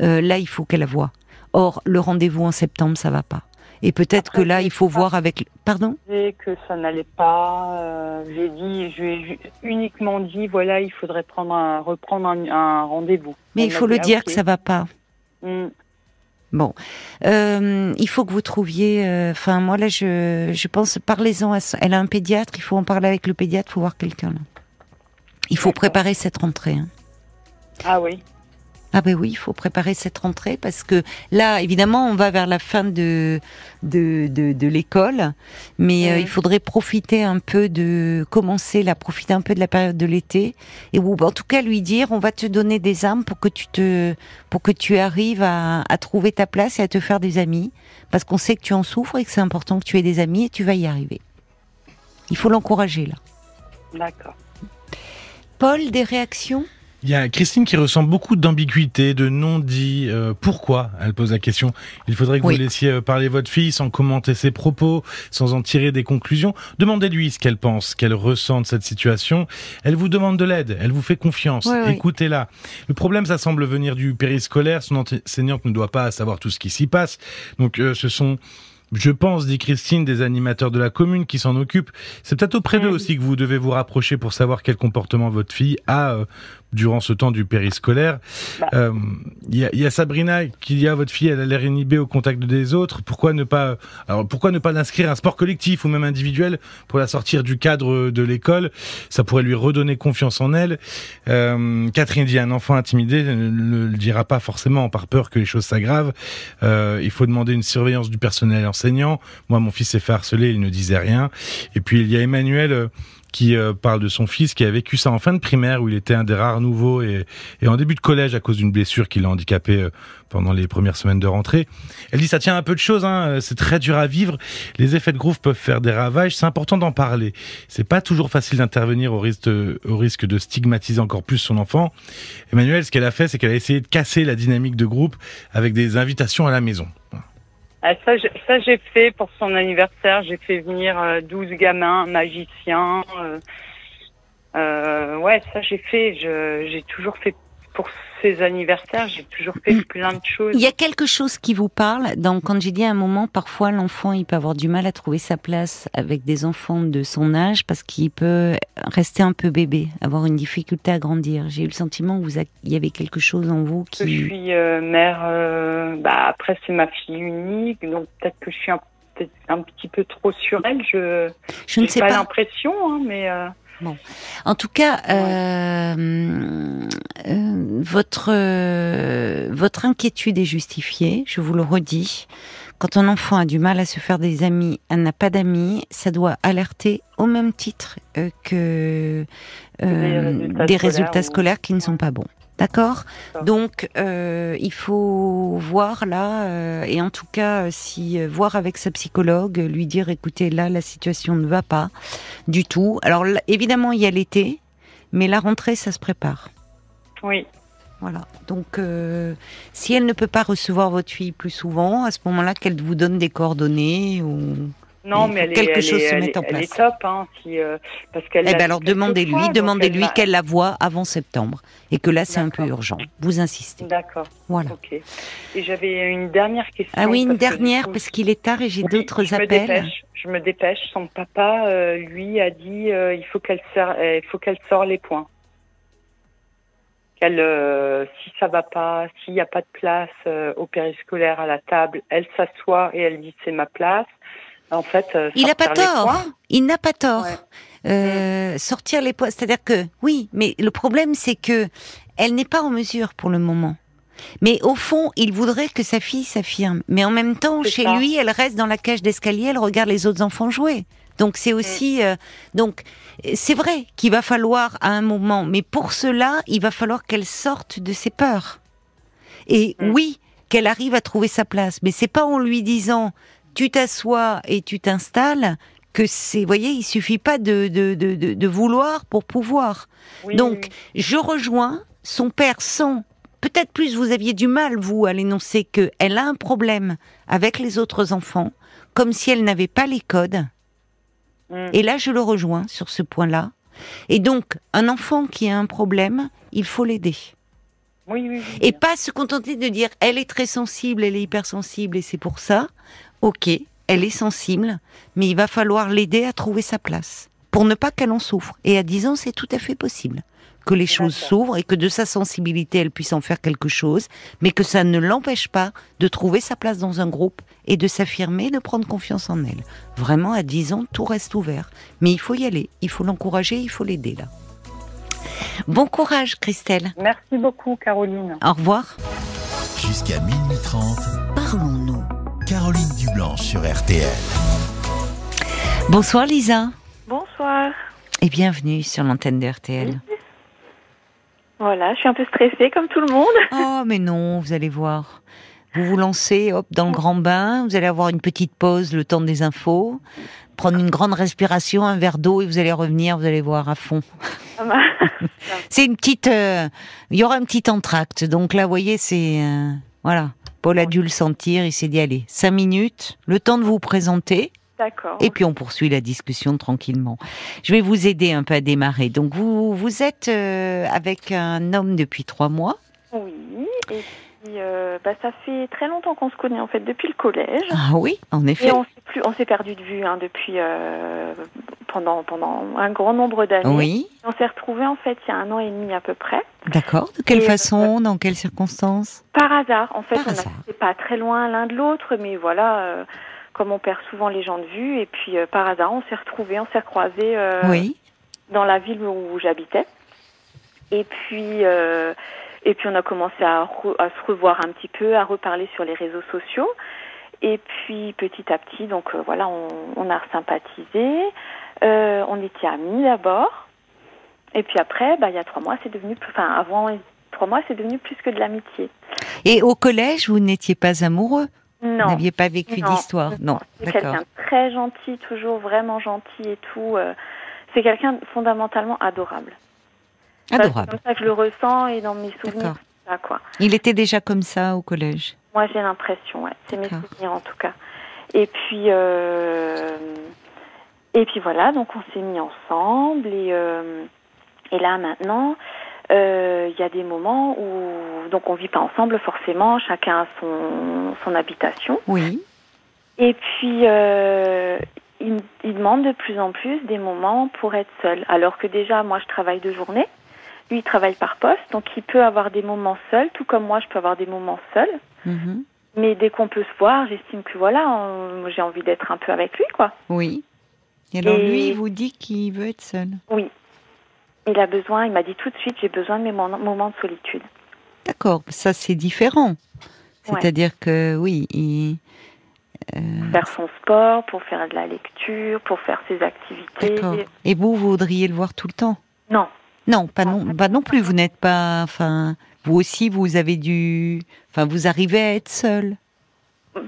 euh, là, il faut qu'elle la voie. Or, le rendez-vous en septembre, ça va pas. Et peut-être que là, il faut voir avec. Pardon? Que ça n'allait pas. Euh, j'ai dit, je lui uniquement dit, voilà, il faudrait prendre un, reprendre un, rendez-vous. Mais il faut le dire ah, que ça va pas. Hmm. Bon, euh, il faut que vous trouviez. Euh, enfin, moi là, je, je pense, parlez-en. À, elle a un pédiatre. Il faut en parler avec le pédiatre. Il faut voir quelqu'un là. Il faut préparer cette rentrée. Hein. Ah oui. Ah ben oui, il faut préparer cette rentrée parce que là, évidemment, on va vers la fin de de, de, l'école, mais euh, il faudrait profiter un peu de commencer là, profiter un peu de la période de l'été et ou en tout cas lui dire, on va te donner des armes pour que tu te pour que tu arrives à, à trouver ta place et à te faire des amis parce qu'on sait que tu en souffres et que c'est important que tu aies des amis et tu vas y arriver. Il faut l'encourager là. D'accord. Paul, des réactions? Il y a Christine qui ressent beaucoup d'ambiguïté, de non-dit. Euh, pourquoi Elle pose la question. Il faudrait que vous laissiez euh, parler votre fille sans commenter ses propos, sans en tirer des conclusions. Demandez-lui ce qu'elle pense, qu'elle ressent de cette situation. Elle vous demande de l'aide, elle vous fait confiance. Écoutez-la. Le problème, ça semble venir du périscolaire. Son enseignante ne doit pas savoir tout ce qui s'y passe. Donc, euh, ce sont je pense, dit Christine, des animateurs de la commune qui s'en occupent. C'est peut-être auprès d'eux aussi que vous devez vous rapprocher pour savoir quel comportement votre fille a euh, durant ce temps du périscolaire. Bah. Euh, il y, a, Sabrina qui dit à votre fille, elle a l'air inhibée au contact des autres. Pourquoi ne pas, alors pourquoi ne pas l'inscrire à un sport collectif ou même individuel pour la sortir du cadre de l'école? Ça pourrait lui redonner confiance en elle. Euh, Catherine dit, un enfant intimidé ne le dira pas forcément par peur que les choses s'aggravent. il faut demander une surveillance du personnel Moi, mon fils s'est fait harceler, il ne disait rien. Et puis il y a Emmanuel euh, qui euh, parle de son fils qui a vécu ça en fin de primaire où il était un des rares nouveaux et, en début de collège à cause d'une blessure qui l'a handicapé euh, pendant les premières semaines de rentrée. Elle dit ça tient un peu de choses, hein, c'est très dur à vivre. Les effets de groupe peuvent faire des ravages. C'est important d'en parler. C'est pas toujours facile d'intervenir au risque de stigmatiser encore plus son enfant. Emmanuel, ce qu'elle a fait, c'est qu'elle a essayé de casser la dynamique de groupe avec des invitations à la maison. Ah, ça, j'ai fait pour son anniversaire. J'ai fait venir 12 euh, gamins, magiciens. Euh, euh, ouais, ça j'ai fait. J'ai toujours fait pour ces anniversaires, j'ai toujours fait mm. plein de choses. Il y a quelque chose qui vous parle. Donc, quand j'ai dit à un moment, parfois l'enfant, il peut avoir du mal à trouver sa place avec des enfants de son âge parce qu'il peut rester un peu bébé, avoir une difficulté à grandir. J'ai eu le sentiment qu'il y avait quelque chose en vous qui. Je suis euh, mère. Euh, bah après, c'est ma fille unique, donc peut-être que je suis un, un petit peu trop sur elle. Je. Je ne sais pas. l'impression, hein, mais. Euh, Bon. En tout cas, euh, euh, votre euh, votre inquiétude est justifiée. Je vous le redis. Quand un enfant a du mal à se faire des amis, elle n'a pas d'amis, ça doit alerter au même titre que des résultats scolaires qui ne sont pas bons. D'accord Donc, euh, il faut voir là, euh, et en tout cas, euh, si voir avec sa psychologue, lui dire, écoutez, là, la situation ne va pas du tout. Alors, évidemment, il y a l'été, mais la rentrée, ça se prépare. Oui. Voilà. Donc, si elle ne peut pas recevoir votre fille plus souvent, à ce moment-là, qu'elle vous donne des coordonnées ou non, mais elle quelque est, chose se met en place. Elle est top, hein, si, euh, parce qu'elle. Eh ben alors demandez-lui, demandez-lui qu'elle la voit avant septembre et que là c'est un peu urgent. Vous insistez. D'accord. Voilà. Et j'avais une dernière question. Ah oui, une dernière parce qu'il est tard et j'ai d'autres appels. je me dépêche. Son papa, euh, lui, a dit euh, il faut qu'elle il faut qu'elle sort les points. Qu'elle, si ça va pas, s'il n'y a pas de place au périscolaire à la table, elle s'assoit et elle dit c'est ma place. En fait, euh, il n'a pas tort. Il n'a pas tort. Euh, sortir les poids, c'est-à-dire que oui, mais le problème c'est que elle n'est pas en mesure pour le moment. Mais au fond, il voudrait que sa fille s'affirme. Mais en même temps, chez lui, elle reste dans la cage d'escalier, elle regarde les autres enfants jouer. Donc c'est aussi, euh, donc c'est vrai qu'il va falloir à un moment, mais pour cela, il va falloir qu'elle sorte de ses peurs. Et mm. oui, qu'elle arrive à trouver sa place, mais c'est pas en lui disant tu t'assois et tu t'installes que c'est, voyez, il suffit pas de, de, de, de vouloir pour pouvoir. Donc, je rejoins son père sans, peut-être plus vous aviez du mal, vous, à l'énoncer qu'elle a un problème avec les autres enfants, comme si elle n'avait pas les codes. Mm. Et là, je le rejoins sur ce point-là. Et donc, un enfant qui a un problème, il faut l'aider. Oui, oui, et pas se contenter de dire elle est très sensible, elle est hypersensible et c'est pour ça ok, elle est sensible, mais il va falloir l'aider à trouver sa place, pour ne pas qu'elle en souffre. Et à 10 ans, c'est tout à fait possible que les choses s'ouvrent et que de sa sensibilité, elle puisse en faire quelque chose, mais que ça ne l'empêche pas de trouver sa place dans un groupe et de s'affirmer, de prendre confiance en elle. Vraiment, à 10 ans, tout reste ouvert. Mais il faut y aller, il faut l'encourager, il faut l'aider là. Bon courage, Christelle. Merci beaucoup, Caroline. Au revoir. Jusqu'à minuit 30, parlons-nous. Caroline Dublanche sur RTL. Bonsoir, Lisa. Bonsoir. Et bienvenue sur l'antenne de RTL. Voilà, je suis un peu stressée comme tout le monde. Oh, mais non, vous allez voir. Vous vous lancez, hop, dans le grand bain, vous allez avoir une petite pause, le temps des infos, prendre une grande respiration, un verre d'eau et vous allez revenir, vous allez voir à fond. c'est une petite, euh, il y aura un petit entracte. Donc là, vous voyez, c'est, euh, voilà. Paul a dû le sentir, il s'est dit, allez, cinq minutes, le temps de vous présenter. D'accord. Et puis on poursuit la discussion tranquillement. Je vais vous aider un peu à démarrer. Donc vous, vous êtes euh, avec un homme depuis trois mois. Oui, et euh, bah, ça fait très longtemps qu'on se connaît en fait depuis le collège. Ah oui, en effet. Et on s'est plus, on s'est perdu de vue hein, depuis euh, pendant pendant un grand nombre d'années. Oui. On s'est retrouvés en fait il y a un an et demi à peu près. D'accord. De quelle façon, dans quelles circonstances? Par hasard, en fait. Par on n'était pas très loin l'un de l'autre, mais voilà. comme on perd souvent les gens de vue, et puis par hasard, on s'est retrouvés, on s'est recroisés oui. dans la ville où j'habitais. Et puis, euh, et puis on a commencé à, à, se revoir un petit peu, à reparler sur les réseaux sociaux. Et puis petit à petit, donc euh, voilà, on, on, a sympathisé. Euh, on était amis d'abord. Et puis après, bah, il y a trois mois, c'est devenu plus. Enfin, avant trois mois, c'est devenu plus que de l'amitié. Et au collège, vous n'étiez pas amoureux? Non. Vous n'aviez pas vécu d'histoire? Non. C'est quelqu'un très gentil, toujours vraiment gentil et tout. Euh, c'est quelqu'un fondamentalement adorable. Adorable. C'est comme ça que je le ressens et dans mes souvenirs. Ça, quoi. Il était déjà comme ça au collège Moi, j'ai l'impression, ouais. C'est mes souvenirs en tout cas. Et puis, euh, et puis voilà, donc on s'est mis ensemble et, euh, et là maintenant, il euh, y a des moments où donc on vit pas ensemble forcément, chacun a son, son habitation. Oui. Et puis euh, il, il demande de plus en plus des moments pour être seul, alors que déjà moi je travaille de journée. Lui, il travaille par poste, donc il peut avoir des moments seuls, tout comme moi, je peux avoir des moments seuls. -hmm. Mais dès qu'on peut se voir, j'estime que voilà, j'ai envie d'être un peu avec lui, quoi. Oui. Et alors Et... lui, il vous dit qu'il veut être seul Oui. Il a besoin, il m'a dit tout de suite, j'ai besoin de mes moments de solitude. D'accord, ça c'est différent. C'est-à-dire ouais. que oui, il... Euh... Pour faire son sport, pour faire de la lecture, pour faire ses activités. Et vous, vous voudriez le voir tout le temps? Non. Non, pas non, pas non plus. Vous n'êtes pas, enfin, vous aussi, vous avez dû, enfin, vous arrivez à être seul.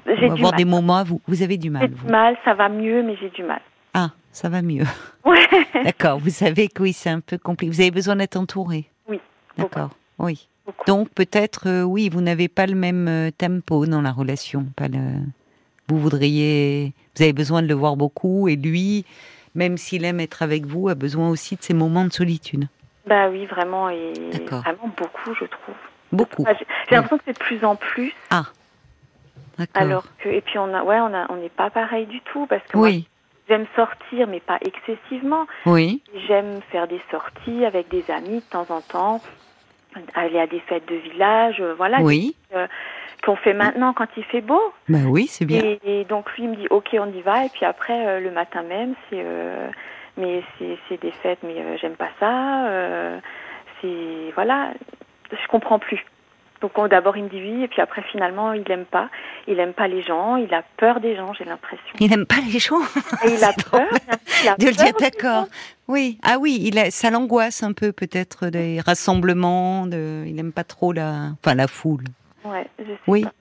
J'ai du avoir mal. des moments, vous, vous avez du mal. J'ai du mal, ça va mieux, mais j'ai du mal. Ah, ça va mieux. Ouais. D'accord. Vous savez que oui, c'est un peu compliqué. Vous avez besoin d'être entouré. Oui. D'accord. Oui. Beaucoup. Donc peut-être, euh, oui, vous n'avez pas le même euh, tempo dans la relation. Pas le. Vous voudriez, vous avez besoin de le voir beaucoup, et lui, même s'il aime être avec vous, a besoin aussi de ces moments de solitude. Bah oui, vraiment, et vraiment beaucoup, je trouve. Beaucoup. J'ai oui. l'impression que c'est de plus en plus. Ah. D'accord. Alors que, et puis on a, ouais, on a, on n'est pas pareil du tout parce que oui. j'aime sortir, mais pas excessivement. Oui. J'aime faire des sorties avec des amis de temps en temps, aller à des fêtes de village, voilà. Oui. Euh, qu'on fait maintenant quand il fait beau. Ben oui, c'est bien. Et, et, donc lui il me dit ok on y va et puis après euh, le matin même c'est euh, mais c'est des fêtes mais euh, j'aime pas ça c'est voilà je comprends plus. Donc d'abord il me dit oui et puis après finalement il aime pas il aime pas les gens il a peur des gens j'ai l'impression. Il aime pas les gens. Et il a peur. Il a de le dire d'accord. Oui ah oui il a ça l'angoisse un peu peut-être des rassemblements de il aime pas trop la enfin la foule. Ouais, je sais oui. Pas.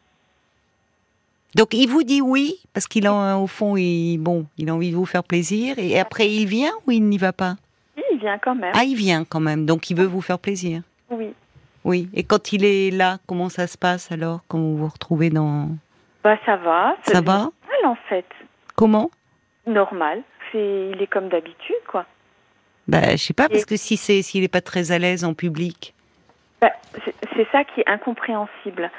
Donc il vous dit oui parce qu'il a au fond il bon il a envie de vous faire plaisir et après il vient ou il n'y va pas? Oui, il vient quand même. Ah il vient quand même donc il veut vous faire plaisir. Oui. Oui. Et quand il est là comment ça se passe alors quand vous vous retrouvez dans? Bah ça va. Ça va? Normal en fait. Comment? Normal. C'est il est comme d'habitude quoi. Bah je sais pas parce que si c'est s'il est pas très à l'aise en public. Bah, c'est ça qui est incompréhensible.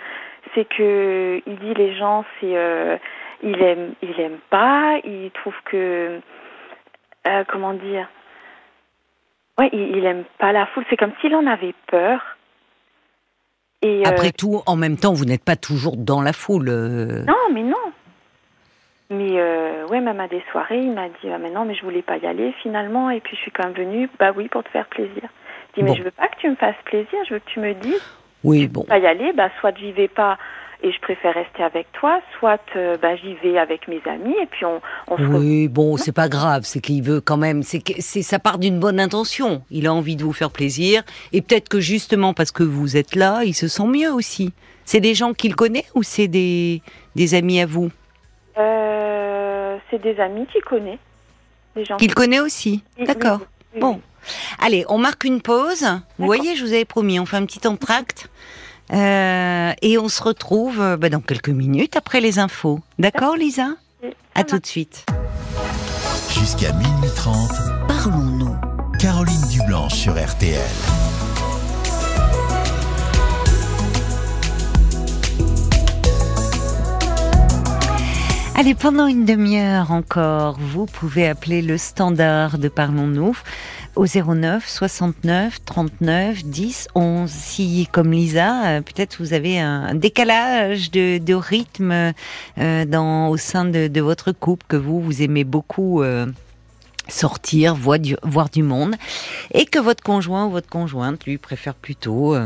C'est que il dit les gens, c'est euh, il aime, il aime pas, il trouve que euh, comment dire. Ouais, il, il aime pas la foule. C'est comme s'il en avait peur. Et Après tout, en même temps, vous n'êtes pas toujours dans la foule. Non, mais non. Mais euh, ouais, même à des soirées, il m'a dit ah, mais non, mais je voulais pas y aller finalement, et puis je suis quand même venue, bah oui, pour te faire plaisir. Je dis mais je veux pas que tu me fasses plaisir, je veux que tu me dises. Oui, bon. Pas y aller, bah soit j'y vais pas et je préfère rester avec toi, soit euh, bah, j'y vais avec mes amis et puis on, on se Oui, bon, c'est pas grave, c'est qu'il veut quand même, c'est c'est ça part d'une bonne intention. Il a envie de vous faire plaisir et peut-être que justement parce que vous êtes là, il se sent mieux aussi. C'est des gens qu'il connaît ou c'est des des amis à vous? Euh, c'est des amis qu'il connaît. Qu'il connaît aussi D'accord. bon. Allez, on marque une pause. Vous voyez, je vous avais promis, on fait un petit entracte. Euh, et on se retrouve euh, bah, dans quelques minutes après les infos. D'accord, Lisa? À tout de suite. Jusqu'à minuit 30, parlons-nous. Caroline Dublanche sur RTL. Allez, pendant une demi-heure encore, vous pouvez appeler le standard de Parlons-nous au 09 69 39 10 11. Si, comme Lisa, euh, peut-être vous avez un décalage de, rythme euh, dans, au sein de, votre couple, que vous, vous aimez beaucoup. Euh, sortir, voir du, monde, et que votre conjoint ou votre conjointe lui préfère plutôt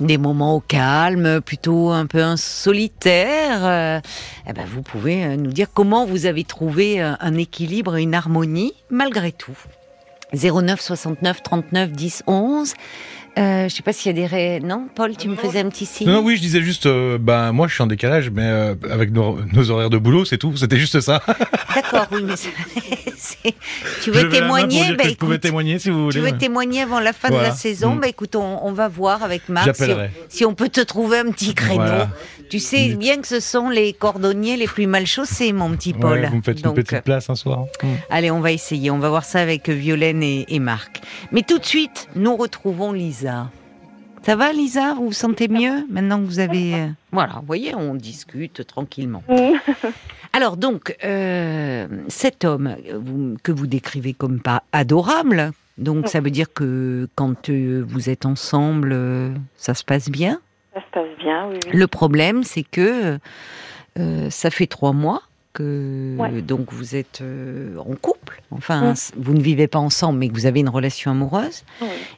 des moments au calme, plutôt un peu solitaire, eh ben vous pouvez nous dire comment vous avez trouvé un équilibre et une harmonie malgré tout. 09 69 39 10 11. Euh, je sais pas s'il y a des ré... non Paul tu me faisais un petit signe non, oui je disais juste ben moi je suis en décalage mais avec nos, horaires de boulot c'est tout c'était juste ça d'accord oui mais tu veux témoigner bah, écoute, témoigner si vous voulez. Tu veux témoigner avant la fin de la saison mm. Bah écoute, on, va voir avec Marc si on, peut te trouver un petit créneau. Tu sais bien que ce sont les cordonniers les plus mal chaussés, mon petit Paul. vous me faites une petite place un soir. Mm. Allez, on va essayer. On va voir ça avec Violaine et, et Marc. Mais tout de suite, nous retrouvons Lisa. Ça va, Lisa? Vous vous sentez mieux maintenant que vous avez... Euh, voilà, vous voyez, on discute tranquillement. Alors donc, euh, cet homme que vous décrivez comme pas adorable, donc ça veut dire que quand euh, vous êtes ensemble, ça se passe bien? Ça se passe bien, oui. Le problème, c'est que ça fait trois mois que donc vous êtes en couple, enfin vous ne vivez pas ensemble mais que vous avez une relation amoureuse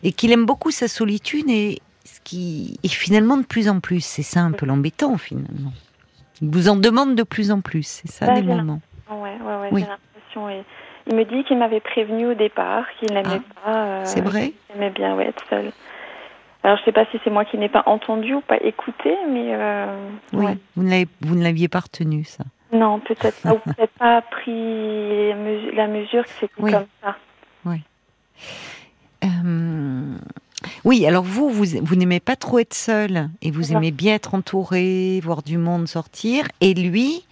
et qu'il aime beaucoup sa solitude et qui est finalement de plus en plus. C'est ça un peu l'embêtant finalement. Il vous en demande de plus en plus, c'est ça bah, des moments. Oui. j'ai l'impression. Il me dit qu'il m'avait prévenu au départ qu'il n'aimait ah, pas. Euh, c'est vrai? Il aimait bien être seul. Alors je sais pas si c'est moi qui n'ai pas entendu ou pas écouté, mais. Euh, oui. Vous ne l'aviez pas retenu ça. Non, peut-être pas. ou peut-être pas pris la mesure que c'était comme ça. Oui. Euh, oui, alors vous, vous, n'aimez pas trop être seul et vous aimez bien être entouré, voir du monde sortir. Et lui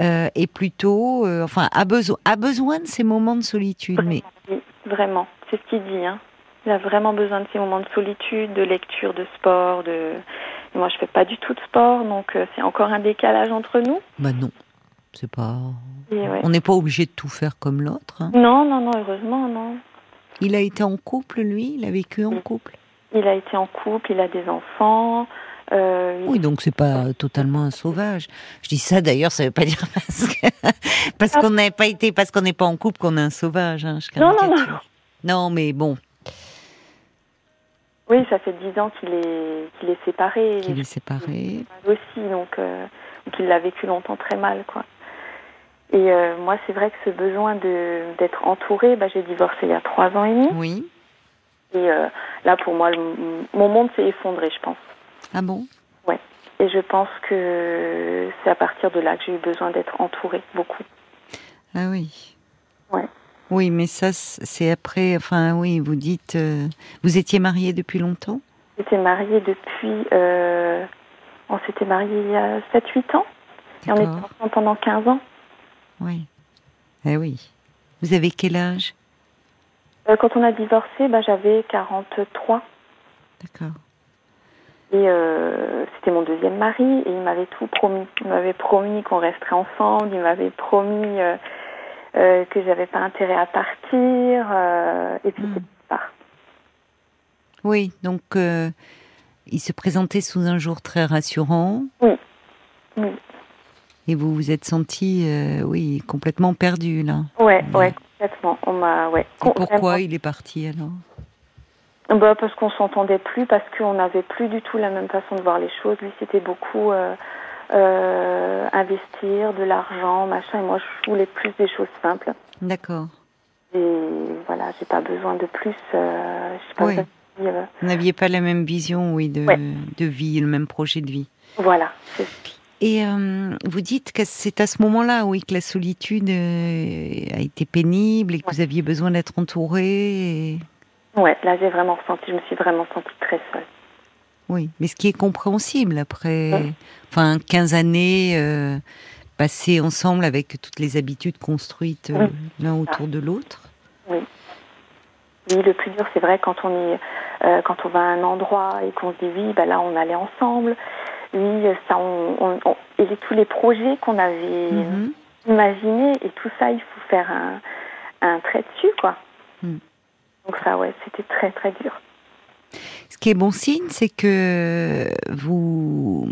euh, est plutôt, euh, enfin, a besoin, a besoin de ces moments de solitude. mais vraiment, c'est ce qu'il dit. Hein. Il a vraiment besoin de ces moments de solitude, de lecture, de sport. De... moi, je fais pas du tout de sport, donc euh, c'est encore un décalage entre nous. Bah non, c'est pas. On n'est pas obligé de tout faire comme l'autre. Hein. Non, non, non, heureusement, non. Il a été en couple, lui? Il a vécu en couple? Il a été en couple, il a des enfants. Euh, oui, donc c'est pas totalement un sauvage. Je dis ça d'ailleurs, ça veut pas dire parce qu'on n'a pas été, parce qu'on n'est pas en couple qu'on est un sauvage. Hein, non, non, non. Non, mais bon. Oui, ça fait dix ans qu'il est, qu'il est séparé. Qu'il est séparé. Aussi, donc, euh, il l'a vécu longtemps très mal, quoi. Et euh, moi, c'est vrai que ce besoin de d'être entourée, bah, j'ai divorcé il y a trois ans et demi. Oui. Et euh, là, pour moi, mon monde s'est effondré, je pense. Ah bon? Ouais. Et je pense que c'est à partir de là que j'ai eu besoin d'être entourée, beaucoup. Ah oui. Ouais. Oui, mais ça, c'est après. Enfin, oui, vous dites. Euh, vous étiez mariée depuis longtemps? J'étais mariée depuis. on s'était mariés il y a 7-8 ans. Et on était ensemble pendant 15 ans. Oui. Eh oui. Vous avez quel âge? Euh, Quand on a divorcé, bah, j'avais 43. D'accord. Et euh, c'était mon deuxième mari et il m'avait tout promis. Il m'avait promis qu'on resterait ensemble. Il m'avait promis euh, que j'avais pas intérêt à partir. et puis c'est pas. Oui, donc euh, il se présentait sous un jour très rassurant. Oui. oui. Et vous vous êtes senti, euh, oui, complètement perdu là. Ouais, ouais, complètement. On m'a, ouais. pourquoi il est parti alors bah, parce qu'on s'entendait plus, parce qu'on n'avait plus du tout la même façon de voir les choses. Lui, c'était beaucoup euh, euh, investir de l'argent, machin. Et moi, je voulais plus des choses simples. D'accord. Et voilà, j'ai pas besoin de plus. Euh, pas oui. Euh. Vous n'aviez pas la même vision, oui, de, de vie, le même projet de vie. Voilà. Et euh, vous dites que c'est à ce moment-là, oui, que la solitude a été pénible et que vous aviez besoin d'être entouré. Et... Ouais, là j'ai vraiment ressenti, je me suis vraiment sentie très seule. Oui, mais ce qui est compréhensible après, enfin, 15 années euh, passées ensemble avec toutes les habitudes construites euh, l'un autour de l'autre. Oui. Oui, le plus dur, c'est vrai quand on est, euh, quand on va à un endroit et qu'on se dit oui, bah là on allait ensemble. Oui, ça, on, et tous les projets qu'on avait mhm. imaginés et tout ça, il faut faire un, un trait dessus, quoi. Mm. Donc ça, ouais, c'était très très dur. Ce qui est bon signe, c'est que vous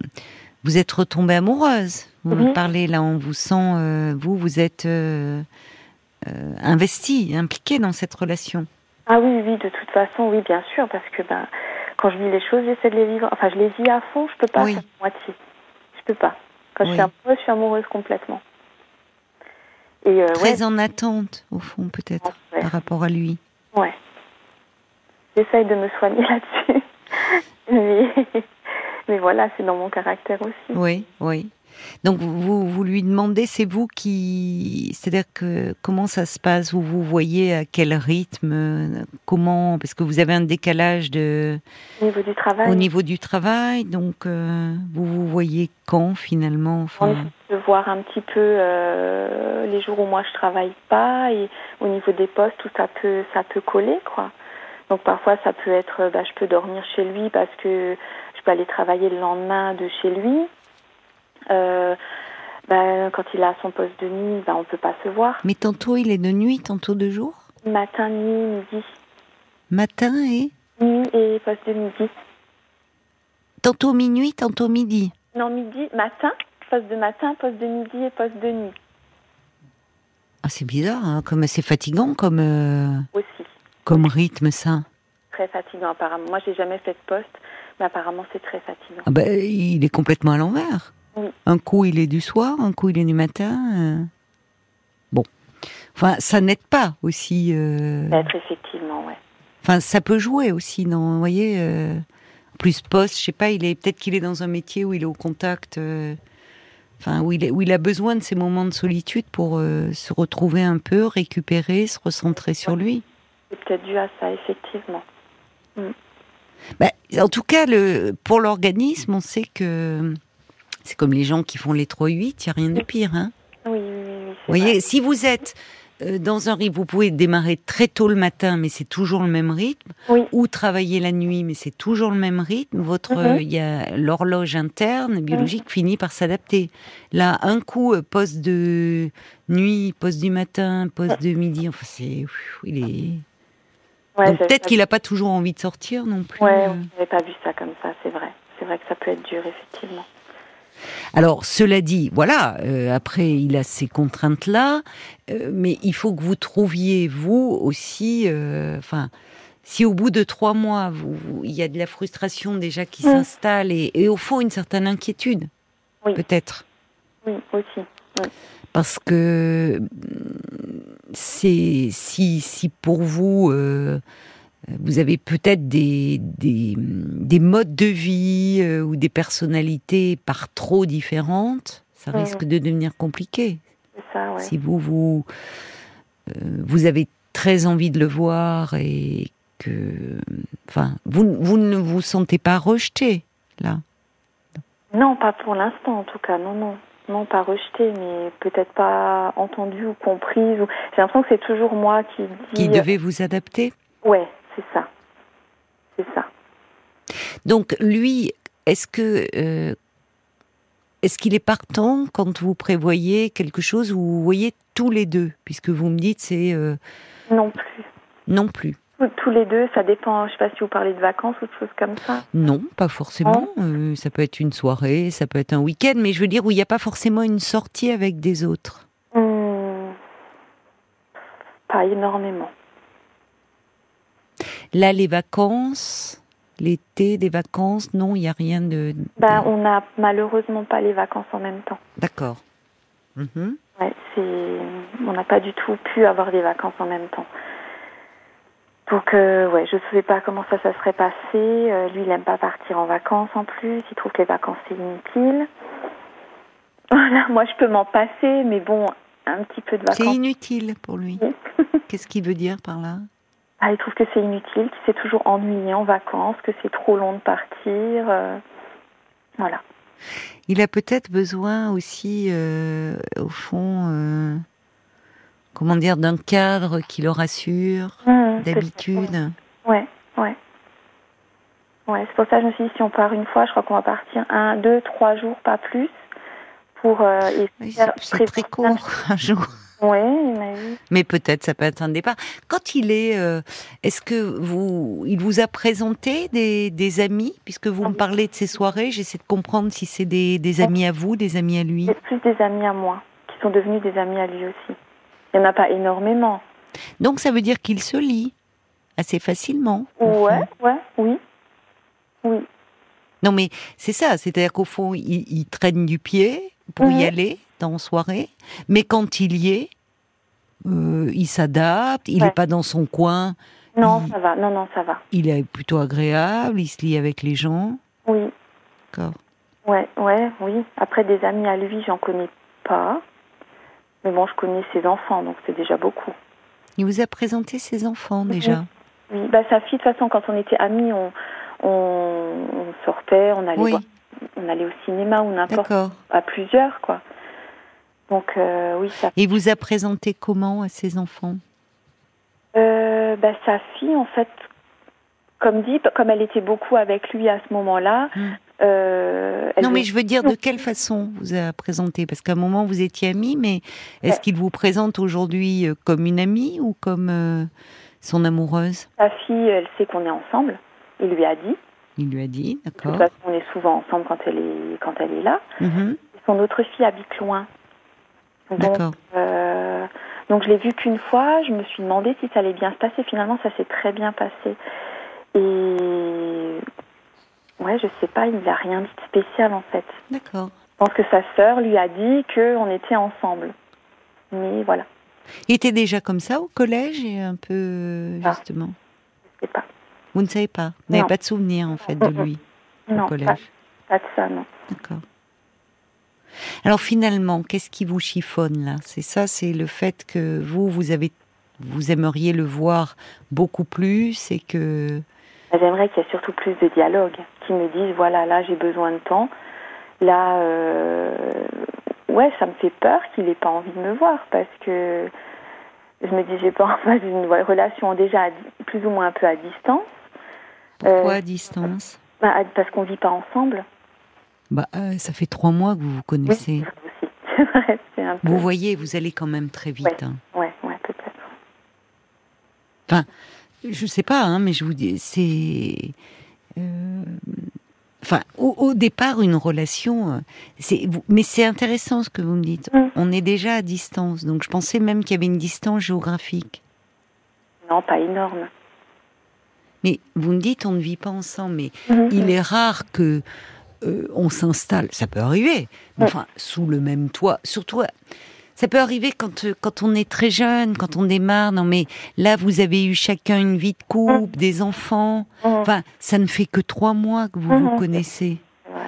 vous êtes retombée amoureuse. Vous me parlez là, on vous sent, euh, vous, vous êtes euh, euh, investie, impliquée dans cette relation. Ah oui, oui, de toute façon, oui, bien sûr, parce que ben, quand je vis les choses, j'essaie de les vivre. Enfin, je les vis à fond, je peux pas faire moitié. Je peux pas. Quand je suis amoureuse, je suis amoureuse complètement. Et, Très en attente, au fond, peut-être, par rapport à lui. Ouais. J'essaye de me soigner là-dessus. mais, voilà, c'est dans mon caractère aussi. Oui, oui. Donc vous, vous lui demandez, c'est vous qui, c'est-à-dire que comment ça se passe? Vous vous voyez à quel rythme Comment? Parce que vous avez un décalage de au niveau du travail. Au niveau du travail, donc euh, vous vous voyez quand finalement? Enfin... De voir un petit peu euh, les jours où moi je travaille pas et au niveau des postes où ça peut ça peut coller quoi. Donc parfois ça peut être, bah, je peux dormir chez lui parce que je peux aller travailler le lendemain de chez lui. Euh, bah, quand il a son poste de nuit, bah, on ne peut pas se voir. Mais tantôt il est de nuit, tantôt de jour Matin, nuit, midi. Matin et Nuit et poste de midi. Tantôt minuit, tantôt midi Non, midi, matin, poste de matin, poste de midi et poste de nuit. Ah, c'est bizarre, hein, comme c'est fatigant comme. Euh, Aussi comme rythme ça Très fatigant apparemment. Moi, j'ai jamais fait de poste, mais apparemment c'est très fatigant. Ah ben, il est complètement à l'envers. Oui. Un coup il est du soir, un coup il est du matin. Euh. Bon, enfin ça n'aide pas aussi. Euh... Être effectivement, ouais. Enfin ça peut jouer aussi, non Vous voyez, euh, plus poste, je sais pas, il est peut-être qu'il est dans un métier où il est au contact. Euh, enfin, où il, est, où il a besoin de ces moments de solitude pour se retrouver un peu, récupérer, se recentrer sur lui. C'est peut-être dû à ça, effectivement. Mm. Bah, en tout cas, le, pour l'organisme, on sait que c'est comme les gens qui font les 3-8, il n'y a rien de pire. Hein oui, oui, oui. Vous voyez, si vous êtes euh, dans un rythme, vous pouvez démarrer très tôt le matin, mais c'est toujours le même rythme, ou travailler la nuit, mais c'est toujours le même rythme. Votre, mhm. y a l'horloge interne biologique finit par s'adapter. Là, un coup euh, poste de nuit, poste du matin, poste de midi, enfin c'est, il est peut-être qu'il n'a pas toujours envie de sortir non plus. Ouais, on n'avait pas vu ça comme ça, c'est vrai. C'est vrai que ça peut être dur, effectivement. Alors, cela dit, voilà, euh, après, il a ces contraintes-là, euh, mais il faut que vous trouviez, vous aussi, euh, enfin, si au bout de trois mois, vous, il y a de la frustration déjà qui mm. s'installe et, au fond, une certaine inquiétude, peut-être. Oui, aussi. Parce que c'est si, si pour vous, euh, vous avez peut-être des, des, des, modes de vie euh, ou des personnalités par trop différentes, ça risque de devenir compliqué. Ça, Si vous, vous, euh, vous avez très envie de le voir et que, enfin, vous, vous ne vous sentez pas rejeté là. Non, pas pour l'instant en tout cas, non, non. Non, pas rejeté, mais peut-être pas entendu ou comprise. J'ai l'impression que c'est toujours moi qui dis... Qui devait vous adapter? Ouais, c'est ça. C'est ça. Donc lui, est-ce que... Euh, est-ce qu'il est partant quand vous prévoyez quelque chose où vous voyez tous les deux? Puisque vous me dites c'est... Euh, non plus. Non plus. tous les deux, ça dépend. Je sais pas si vous parlez de vacances ou de choses comme ça. Non, pas forcément. Euh, ça peut être une soirée, ça peut être un week-end, mais je veux dire où il n'y a pas forcément une sortie avec des autres. Hmm. Pas énormément. Là, les vacances, l'été, des vacances, non, il n'y a rien de. Ben, on n'a malheureusement pas les vacances en même temps. D'accord. Mhm. Ouais, on n'a pas du tout pu avoir des vacances en même temps. Donc, euh, ouais, je ne savais pas comment ça, ça serait passé. Euh, lui, il n'aime pas partir en vacances en plus. Il trouve que les vacances, c'est inutile. Voilà, moi, je peux m'en passer, mais bon, un petit peu de vacances. C'est inutile pour lui. Qu'est-ce qu'il veut dire par là? Ah, Il trouve que c'est inutile, qu'il s'est toujours ennuyé en vacances, que c'est trop long de partir. Euh, voilà. Il a peut-être besoin aussi, au fond comment dire, d'un cadre qui le rassure, mmh, d'habitude. Ouais, ouais. Ouais, c'est pour ça que je me suis dit, si on part une fois, je crois qu'on va partir un, deux, trois jours, pas plus, pour euh, C'est très court, un jour. Oui, mais Mais peut-être ça peut être un départ. Quand il est, euh, est-ce que vous, il vous a présenté des, des amis, puisque vous me parlez de ces soirées, j'essaie de comprendre si c'est des, des amis à vous, des amis à lui. Plus des amis à moi, qui sont devenus des amis à lui aussi. Il n'y en a pas énormément. Donc ça veut dire qu'il se lit assez facilement. Ouais, ouais, oui. Oui. Non mais c'est ça, c'est-à-dire qu'au fond, il, traîne du pied pour y mhm. Dans soirée, mais quand il y est, euh, il s'adapte, il n'est pas dans son coin. Non, ça va, non, non, ça va. Il est plutôt agréable, il se lie avec les gens. Oui. D'accord. Ouais, ouais, oui. Après, des amis à lui, j'en connais pas. Mais bon, je connais ses enfants, donc c'est déjà beaucoup. Il vous a présenté ses enfants déjà Oui, Bah, sa fille, de toute façon, quand on était amis, on, on, sortait, on allait, voir, on allait au cinéma ou n'importe à plusieurs, quoi. Donc, euh, oui, ça. Et vous a présenté comment à ses enfants? Euh, bah, Sa fille, en fait, comme dit, comme elle était beaucoup avec lui à ce moment-là, hmm. Euh, non, mais je veux dire, de quelle façon vous a présenté? Parce qu'à un moment, vous étiez amis, mais est-ce qu'il vous présente aujourd'hui comme une amie ou comme euh, son amoureuse? Sa fille, elle sait qu'on est ensemble. Il lui a dit. Il lui a dit, d'accord. De toute façon, on est souvent ensemble quand elle est, quand elle est là. Mhm. Son autre fille habite loin. D'accord. donc, je l'ai vue qu'une fois. Je me suis demandé si ça allait bien se passer. Finalement, ça s'est très bien passé. Et Ouais, je sais pas, il n'a rien dit de spécial en fait. D'accord. Je pense que sa sœur lui a dit qu'on était ensemble. Mais voilà. Il était déjà comme ça au collège et un peu ah. justement? Je sais pas. Vous ne savez pas? Vous n'avez pas de souvenir en fait de lui au collège pas, pas de ça, non. D'accord. Alors finalement, qu'est-ce qui vous chiffonne là? C'est ça, c'est le fait que vous, vous avez, vous aimeriez le voir beaucoup plus et que J'aimerais qu'il y ait surtout plus de dialogue, qui me disent voilà, là j'ai besoin de temps. Là, euh, ouais, ça me fait peur qu'il n'ait pas envie de me voir parce que je me dis j'ai pas en face d'une relation déjà plus ou moins un peu à distance. Pourquoi à euh, distance? bah, Parce qu'on vit pas ensemble. Bah, euh, ça fait trois mois que vous vous connaissez. Oui, un peu... Vous voyez, vous allez quand même très vite. Ouais, hein. ouais, ouais peut-être. Enfin, je sais pas, hein, mais je vous dis, c'est. Euh, enfin, au, départ, une relation, euh, c'est, mais c'est intéressant ce que vous me dites. Mm. On est déjà à distance, donc je pensais même qu'il y avait une distance géographique. Non, pas énorme. Mais vous me dites, on ne vit pas ensemble, mais mm-hmm. il est rare que euh, on s'installe. Ça peut arriver, mais enfin, sous le même toit. Surtout, ça peut arriver quand, euh, quand on est très jeune, quand on démarre. Non, mais là, vous avez eu chacun une vie de couple, mmh. des enfants. Mmh. Enfin, ça ne fait que trois mois que vous vous mmh. connaissez.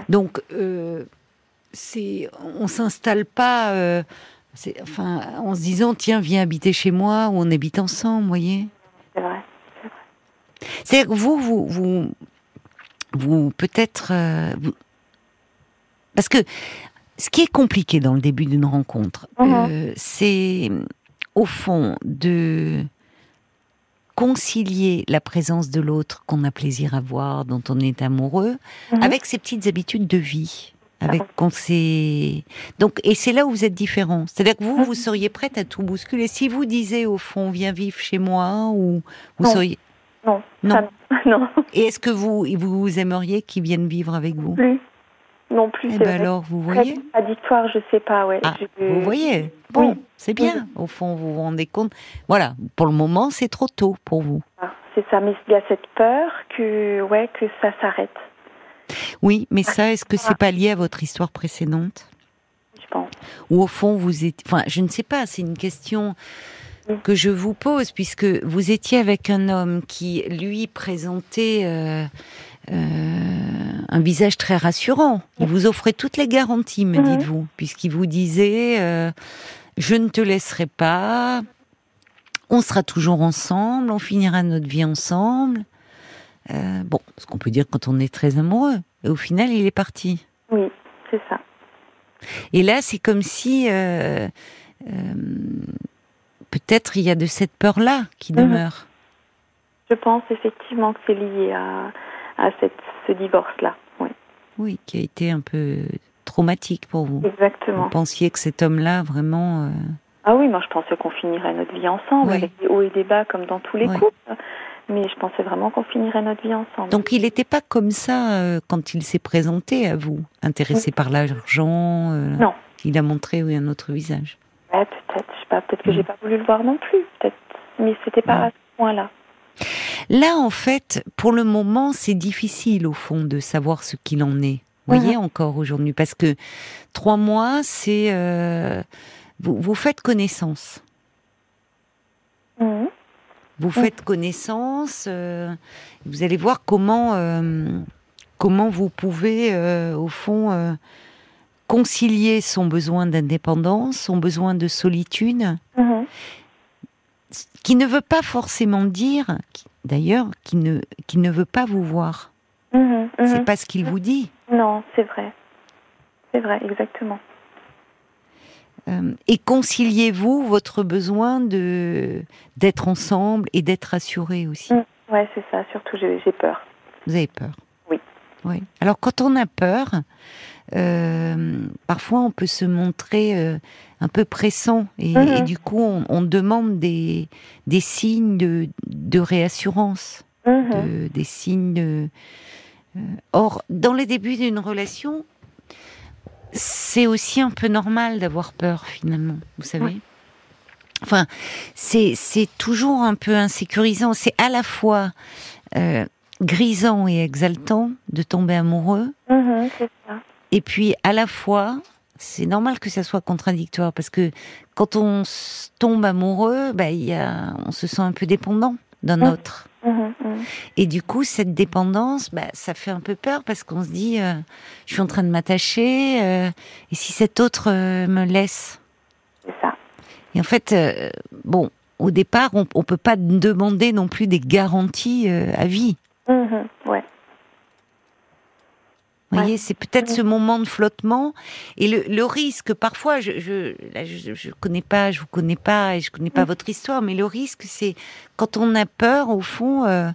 Donc, euh, c'est, on s'installe pas, euh, enfin, en se disant tiens, viens habiter chez moi ou on habite ensemble, vous voyez. C'est vrai. C'est que vous, vous, vous, vous peut-être, euh, parce que ce qui est compliqué dans le début d'une rencontre, mhm. euh, c'est au fond de concilier la présence de l'autre qu'on a plaisir à voir, dont on est amoureux, mhm. avec ses petites habitudes de vie. Avec qu'on donc et c'est là où vous êtes différent. C'est-à-dire que vous vous mhm. seriez prête à tout bousculer si vous disiez au fond viens vivre chez moi ou vous seriez Non. Non. non. Et est-ce que vous, vous aimeriez qu'ils viennent vivre avec vous? Plus. Non plus. Eh ben alors, vous voyez Contradictoire, je sais pas, ouais. Ah, vous voyez Bon, c'est bien. Au fond, vous vous rendez compte. Voilà, pour le moment, c'est trop tôt pour vous. Ah, c'est ça, mais il y a cette peur que, ouais, que ça s'arrête. Oui, mais ça, est-ce que c'est pas lié à votre histoire précédente? Je pense. Ou au fond, vous êtes. Enfin, je ne sais pas. C'est une question que je vous pose, puisque vous étiez avec un homme qui, lui, présentait euh, un visage très rassurant. Il vous offrait toutes les garanties, me mhm. dites-vous, puisqu'il vous disait euh, je ne te laisserai pas, on sera toujours ensemble, on finira notre vie ensemble. bon, ce qu'on peut dire quand on est très amoureux. Et au final, il est parti. Oui, c'est ça. Et là, c'est comme si peut-être il y a de cette peur-là qui mhm. demeure. Je pense effectivement que c'est lié à, à cette, ce divorce-là. Oui. oui, qui a été un peu traumatique pour vous. Exactement. Vous pensiez que cet homme-là, vraiment. Euh, ah oui, moi je pensais qu'on finirait notre vie ensemble, avec des hauts et des bas comme dans tous les couples. Mais je pensais vraiment qu'on finirait notre vie ensemble. Donc il n'était pas comme ça euh, quand il s'est présenté à vous, intéressé par l'argent euh, Non. Il a montré oui, un autre visage. peut-être, je sais pas, peut-être que j'ai pas voulu le voir non plus, peut-être. Mais c'était pas à ce point-là. Là, en fait, pour le moment, c'est difficile au fond de savoir ce qu'il en est. Vous voyez encore aujourd'hui, parce que trois mois, c'est euh, vous, vous, faites connaissance. Vous faites connaissance. Euh, vous allez voir comment euh, comment vous pouvez au fond concilier son besoin d'indépendance, son besoin de solitude, mhm. qui ne veut pas forcément dire d'ailleurs, qui ne, qui ne veut pas vous voir. Mhm, mhm. C'est pas ce qu'il vous dit. Non, c'est vrai. C'est vrai, exactement. Euh, et conciliez-vous votre besoin de d'être ensemble et d'être assuré aussi? Oui, mm. Ouais, c'est ça. Surtout, j'ai peur. Vous avez peur? Oui. Oui. Alors, quand on a peur, euh, parfois on peut se montrer euh, un peu pressant et, mhm. du coup on, demande des, des signes de, de réassurance, mhm. des signes de... Euh, or, dans les débuts d'une relation, c'est aussi un peu normal d'avoir peur finalement, vous savez. Enfin, c'est toujours un peu insécurisant. C'est à la fois grisant et exaltant de tomber amoureux. Mhm, ça et puis, à la fois, c'est normal que ça soit contradictoire parce que quand on tombe amoureux, bah, y a, on se sent un peu dépendant d'un mmh. autre. Mmh, mmh. Et du coup, cette dépendance, bah, ça fait un peu peur parce qu'on se dit, euh, je suis en train de m'attacher, euh, et si cet autre euh, me laisse? C'est ça. Et en fait, bon, au départ, on, on peut pas demander non plus des garanties à vie. ouais. Voyez, c'est peut-être ce moment de flottement et le, risque. Parfois, je, je, je, connais pas, je vous connais pas et je connais pas mm. votre histoire, mais le risque, c'est quand on a peur, au fond, euh,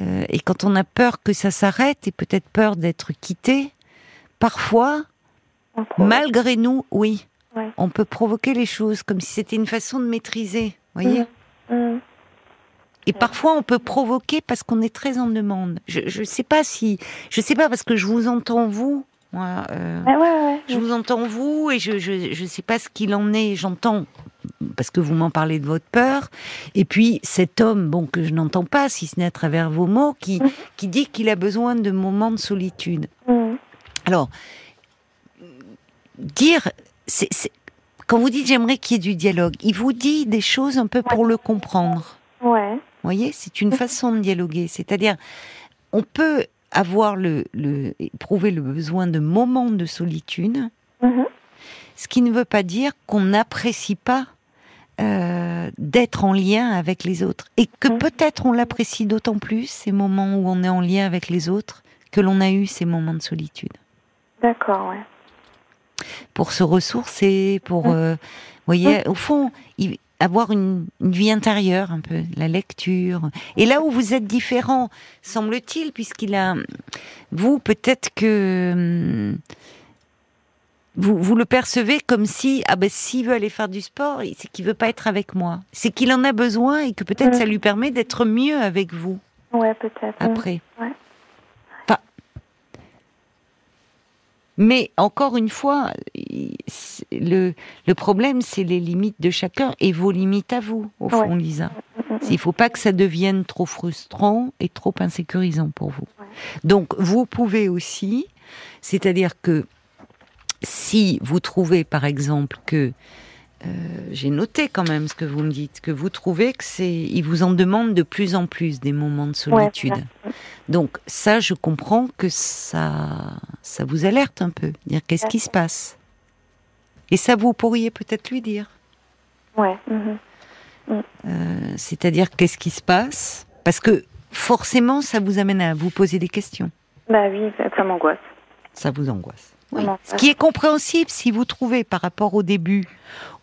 euh, et quand on a peur que ça s'arrête et peut-être peur d'être quitté. Parfois, malgré nous, oui, on peut provoquer les choses comme si c'était une façon de maîtriser. Voyez. Mm. Mm. Et parfois, on peut provoquer parce qu'on est très en demande. Je ne sais pas si, je sais pas parce que je vous entends vous. Moi, euh, je vous entends vous et je je sais pas ce qu'il en est. J'entends parce que vous m'en parlez de votre peur. Et puis cet homme, bon que je n'entends pas, si ce n'est à travers vos mots, qui mhm. qui dit qu'il a besoin de moments de solitude. Mhm. Alors dire, c'est quand vous dites j'aimerais qu'il y ait du dialogue, il vous dit des choses un peu pour le comprendre. Ouais voyez, c'est une façon de dialoguer. C'est-à-dire, on peut avoir le, le, éprouver le besoin de moments de solitude, mhm. ce qui ne veut pas dire qu'on n'apprécie pas euh, d'être en lien avec les autres. Et que mhm. peut-être on l'apprécie d'autant plus, ces moments où on est en lien avec les autres, que l'on a eu ces moments de solitude. D'accord, ouais. Pour se ressourcer, pour... Mhm. Euh, voyez, au fond, il, avoir une, vie intérieure un peu, la lecture. Et là où vous êtes différent, semble-t-il, puisqu'il a, vous peut-être que hum, vous, vous le percevez comme si, ah ben s'il veut aller faire du sport, c'est qu'il veut pas être avec moi. C'est qu'il en a besoin et que peut-être ça lui permet d'être mieux avec vous. Ouais, peut-être. Après. Ouais. Mais encore une fois, le, le problème, c'est les limites de chacun et vos limites à vous, au fond, Lisa. Il ne faut pas que ça devienne trop frustrant et trop insécurisant pour vous. Donc, vous pouvez aussi, c'est-à-dire que si vous trouvez, par exemple, que euh, j'ai noté quand même ce que vous me dites, que vous trouvez que c'est, il vous en demande de plus en plus des moments de solitude. Donc ça, je comprends que ça, ça vous alerte un peu. Dire qu'est-ce qui se passe. Et ça, vous pourriez peut-être lui dire. Ouais. Mhm. Mm. Euh, c'est-à-dire qu'est-ce qui se passe? Parce que forcément, ça vous amène à vous poser des questions. Bah oui, ça m'angoisse. Ça vous angoisse. Ce qui est compréhensible si vous trouvez par rapport au début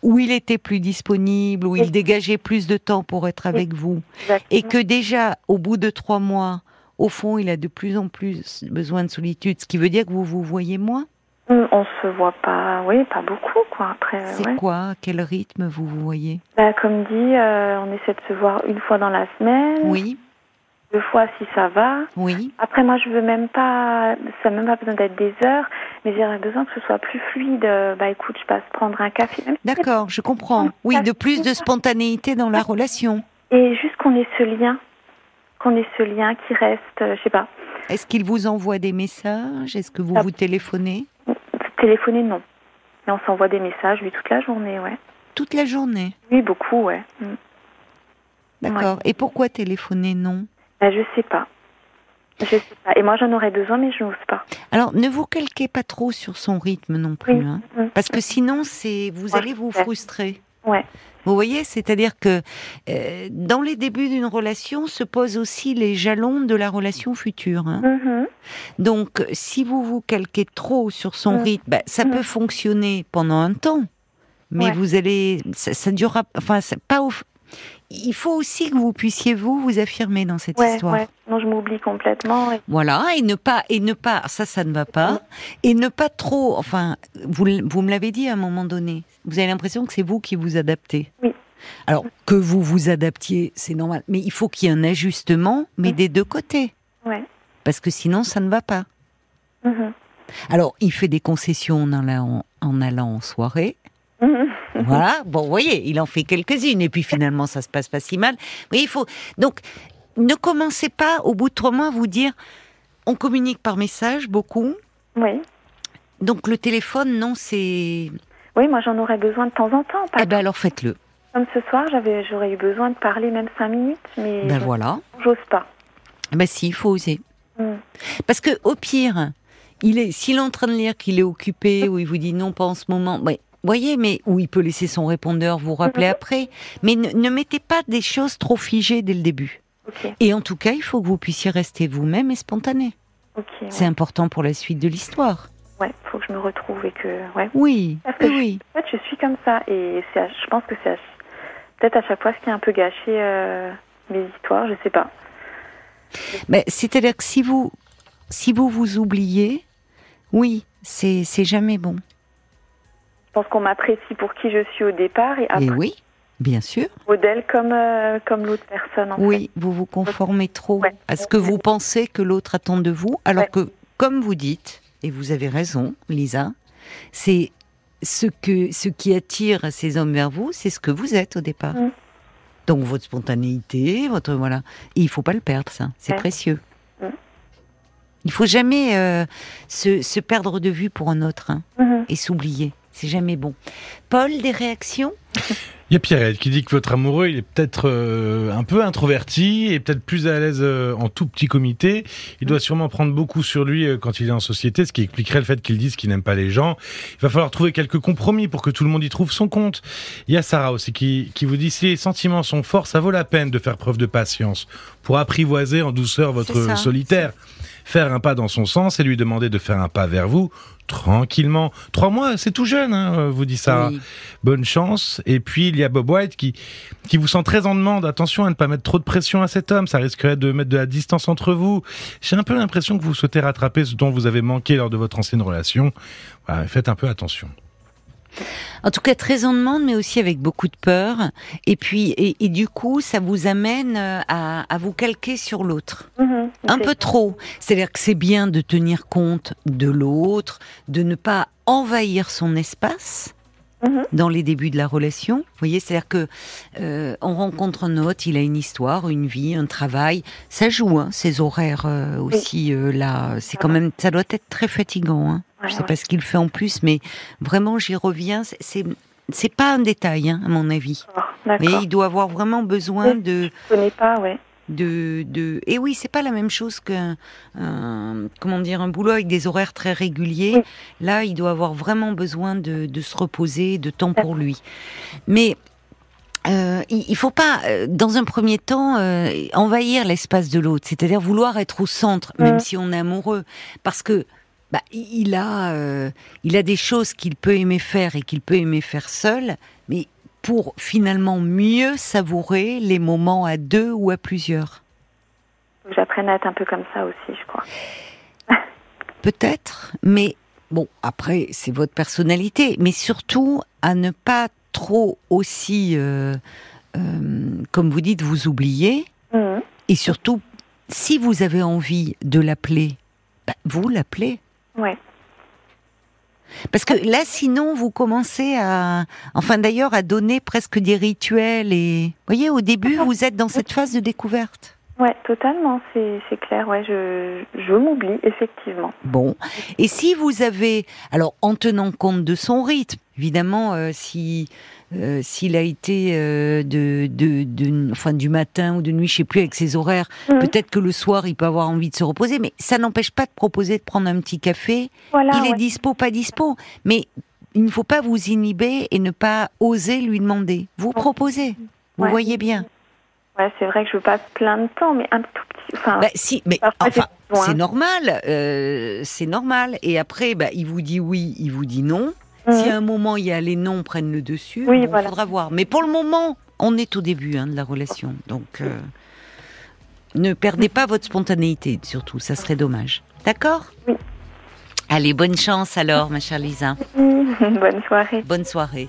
où il était plus disponible, où il dégageait plus de temps pour être avec vous, et que déjà au bout de trois mois, au fond, il a de plus en plus besoin de solitude, ce qui veut dire que vous vous voyez moins? On se voit pas, oui, pas beaucoup, quoi. Après, c'est quoi? Quel rythme vous vous voyez? Bah, Comme dit, euh, on essaie de se voir une fois dans la semaine. Oui deux fois si ça va. Oui. Après, moi, je veux même pas, ça n'a même pas besoin d'être des heures, mais j'aurais besoin que ce soit plus fluide. Bah, écoute, je passe prendre un café. D'accord, je comprends. Oui, de plus de spontanéité dans la relation. Et juste qu'on ait ce lien, qu'on ait ce lien qui reste, euh, je sais pas. Est-ce qu'il vous envoie des messages? Est-ce que vous vous téléphonez? Téléphoner, non. Mais on s'envoie des messages, oui, toute la journée, ouais. Toute la journée? Oui, beaucoup, ouais. Mm. D'accord. Et pourquoi téléphoner, non? Ben, je sais pas. Je sais pas. Et moi, j'en aurais besoin, mais je n'ose pas. Alors, ne vous calquez pas trop sur son rythme non plus, hein. mm. parce que sinon, c'est vous allez vous frustrer. Ouais. Vous voyez, c'est-à-dire que euh, dans les débuts d'une relation se posent aussi les jalons de la relation future. Hein. Mm-hmm. Donc, si vous vous calquez trop sur son mm. rythme, ben, ça mm. peut fonctionner pendant un temps, mais vous allez, ça, ça durera, enfin, pas au, il faut aussi que vous puissiez vous vous affirmer dans cette histoire. Ouais. Non, je m'oublie complètement. Voilà, et ne pas et ne pas ça ça ne va pas et ne pas trop enfin vous vous me l'avez dit à un moment donné. Vous avez l'impression que c'est vous qui vous adaptez. Oui. Alors que vous vous adaptiez, c'est normal, mais il faut qu'il y ait un ajustement mais des deux côtés. Ouais. Parce que sinon ça ne va pas. Mhm. Alors, il fait des concessions en allant en, allant en soirée. Mhm. Voilà. Bon, vous voyez, il en fait quelques-unes et puis finalement ça se passe pas si mal. Oui, il faut donc ne commencez pas au bout de trois mois à vous dire on communique par message beaucoup. Oui. Donc le téléphone, non, c'est. Oui, moi j'en aurais besoin de temps en temps. Eh ben alors faites-le. Comme ce soir, j'avais, j'aurais eu besoin de parler même cinq minutes, mais. Ben voilà. J'ose pas. Ben si, il faut oser. Hmm. Parce que au pire, il est, s'il est en train de lire qu'il est occupé ou il vous dit non pas en ce moment, ouais, voyez, mais où il peut laisser son répondeur, vous rappeler mhm. après. Mais ne, mettez pas des choses trop figées dès le début. Et en tout cas, il faut que vous puissiez rester vous-même et spontané. C'est important pour la suite de l'histoire. Ouais, faut que je me retrouve et que ouais. Oui, oui. en fait, je suis comme ça et je pense que c'est peut-être à chaque fois ce qui a un peu gâché euh, mes histoires, je sais pas. Mais c'est-à-dire que si vous si vous vous oubliez, oui, c'est c'est jamais bon pense qu'on m'apprécie pour qui je suis au départ et après. oui, bien sûr. Modèle comme euh, comme l'autre personne. oui, vous vous conformez trop à ce que vous pensez que l'autre attend de vous, alors que, comme vous dites, et vous avez raison, Lisa, c'est ce que ce qui attire ces hommes vers vous, c'est ce que vous êtes au départ. Mm. Donc votre spontanéité, votre voilà, et il faut pas le perdre, ça, c'est précieux. Mm. Il faut jamais euh, se, perdre de vue pour un autre hein, mm-hmm. et s'oublier. C'est jamais bon. Paul, des réactions? Il y a Pierrette qui dit que votre amoureux, il est peut-être euh, un peu introverti et peut-être plus à l'aise euh, en tout petit comité. Il doit sûrement prendre beaucoup sur lui euh, quand il est en société, ce qui expliquerait le fait qu'il dise qu'il n'aime pas les gens. Il va falloir trouver quelques compromis pour que tout le monde y trouve son compte. Il y a Sarah aussi qui, qui vous dit si les sentiments sont forts, ça vaut la peine de faire preuve de patience pour apprivoiser en douceur votre solitaire faire un pas dans son sens et lui demander de faire un pas vers vous tranquillement. Trois mois, c'est tout jeune, hein, vous dit ça. Bonne chance. Et puis il y a Bob White qui qui vous sent très en demande. Attention à ne pas mettre trop de pression à cet homme. Ça risquerait de mettre de la distance entre vous. J'ai un peu l'impression que vous souhaitez rattraper ce dont vous avez manqué lors de votre ancienne relation. faites un peu attention. En tout cas, très en demande, mais aussi avec beaucoup de peur. Et puis, et, du coup, ça vous amène euh, à, vous calquer sur l'autre. Mhm, un peu trop. C'est-à-dire que c'est bien de tenir compte de l'autre, de ne pas envahir son espace. Mhm. Dans les débuts de la relation, vous voyez, c'est-à-dire que euh, on rencontre un autre, il a une histoire, une vie, un travail, ça joue, hein, ses horaires euh, aussi là, c'est quand même, ça doit être très fatigant. Hein. Je sais pas ce qu'il fait en plus, mais vraiment, j'y reviens. C'est c'est pas un détail, hein, à mon avis. Mais il doit avoir vraiment besoin de. Je connais pas, ouais. De, de et oui c'est pas la même chose qu'un comment dire un boulot avec des horaires très réguliers là il doit avoir vraiment besoin de, de se reposer de temps pour lui mais euh, il faut pas, euh, dans un premier temps, euh, envahir l'espace de l'autre, c'est-à-dire vouloir être au centre, même si on est amoureux, parce que bah, il a, euh, il a des choses qu'il peut aimer faire et qu'il peut aimer faire seul, mais pour finalement mieux savourer les moments à deux ou à plusieurs. J'apprenne à être un peu comme ça aussi, je crois. Peut-être, mais bon, après, c'est votre personnalité, mais surtout à ne pas trop aussi, euh, euh, comme vous dites, vous oublier. Mhm. Et surtout, si vous avez envie de l'appeler, bah, vous l'appelez. Ouais. Parce que là, sinon, vous commencez à, enfin d'ailleurs, à donner presque des rituels et, vous voyez, au début, vous êtes dans cette phase de découverte. Ouais, totalement, c'est clair. Ouais, je, je m'oublie effectivement. Bon, et si vous avez, alors en tenant compte de son rythme, évidemment, euh, si euh, s'il a été euh, de, de, de, enfin, du matin ou de nuit, je sais plus, avec ses horaires, mhm. peut-être que le soir, il peut avoir envie de se reposer, mais ça n'empêche pas de proposer de prendre un petit café. il est dispo, pas dispo. Mais il ne faut pas vous inhiber et ne pas oser lui demander. Vous proposez. Vous voyez bien. Ouais, c'est vrai que je veux pas plein de temps, mais un tout petit. Enfin, bah, si, mais enfin, c'est normal, euh, c'est normal. Et après, bah, il vous dit oui, il vous dit non. Si à un moment il y a les noms prennent le dessus, il faudra voir. Mais pour le moment, on est au début hein, de la relation, donc euh, ne perdez pas votre spontanéité, surtout, ça serait dommage. D'accord? Oui. Allez, bonne chance alors, ma chère Lisa. bonne soirée. Bonne soirée.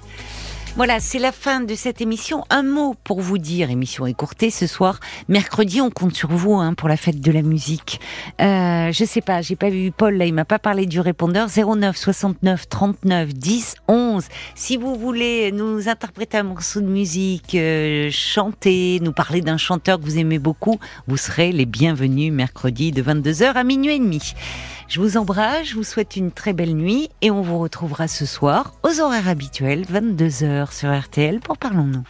Voilà, c'est la fin de cette émission. Un mot pour vous dire, émission écourtée ce soir. Mercredi, on compte sur vous hein, pour la fête de la musique. Euh, je sais pas, j'ai pas vu Paul là, il m'a pas parlé du répondeur 09 69 39 10 11. Si vous voulez nous interpréter un morceau de musique, euh, chanter, nous parler d'un chanteur que vous aimez beaucoup, vous serez les bienvenus mercredi de 22h à minuit et demi. Je vous embrasse, je vous souhaite une très belle nuit et on vous retrouvera ce soir aux horaires habituels, 22h sur RTL pour Parlons-nous.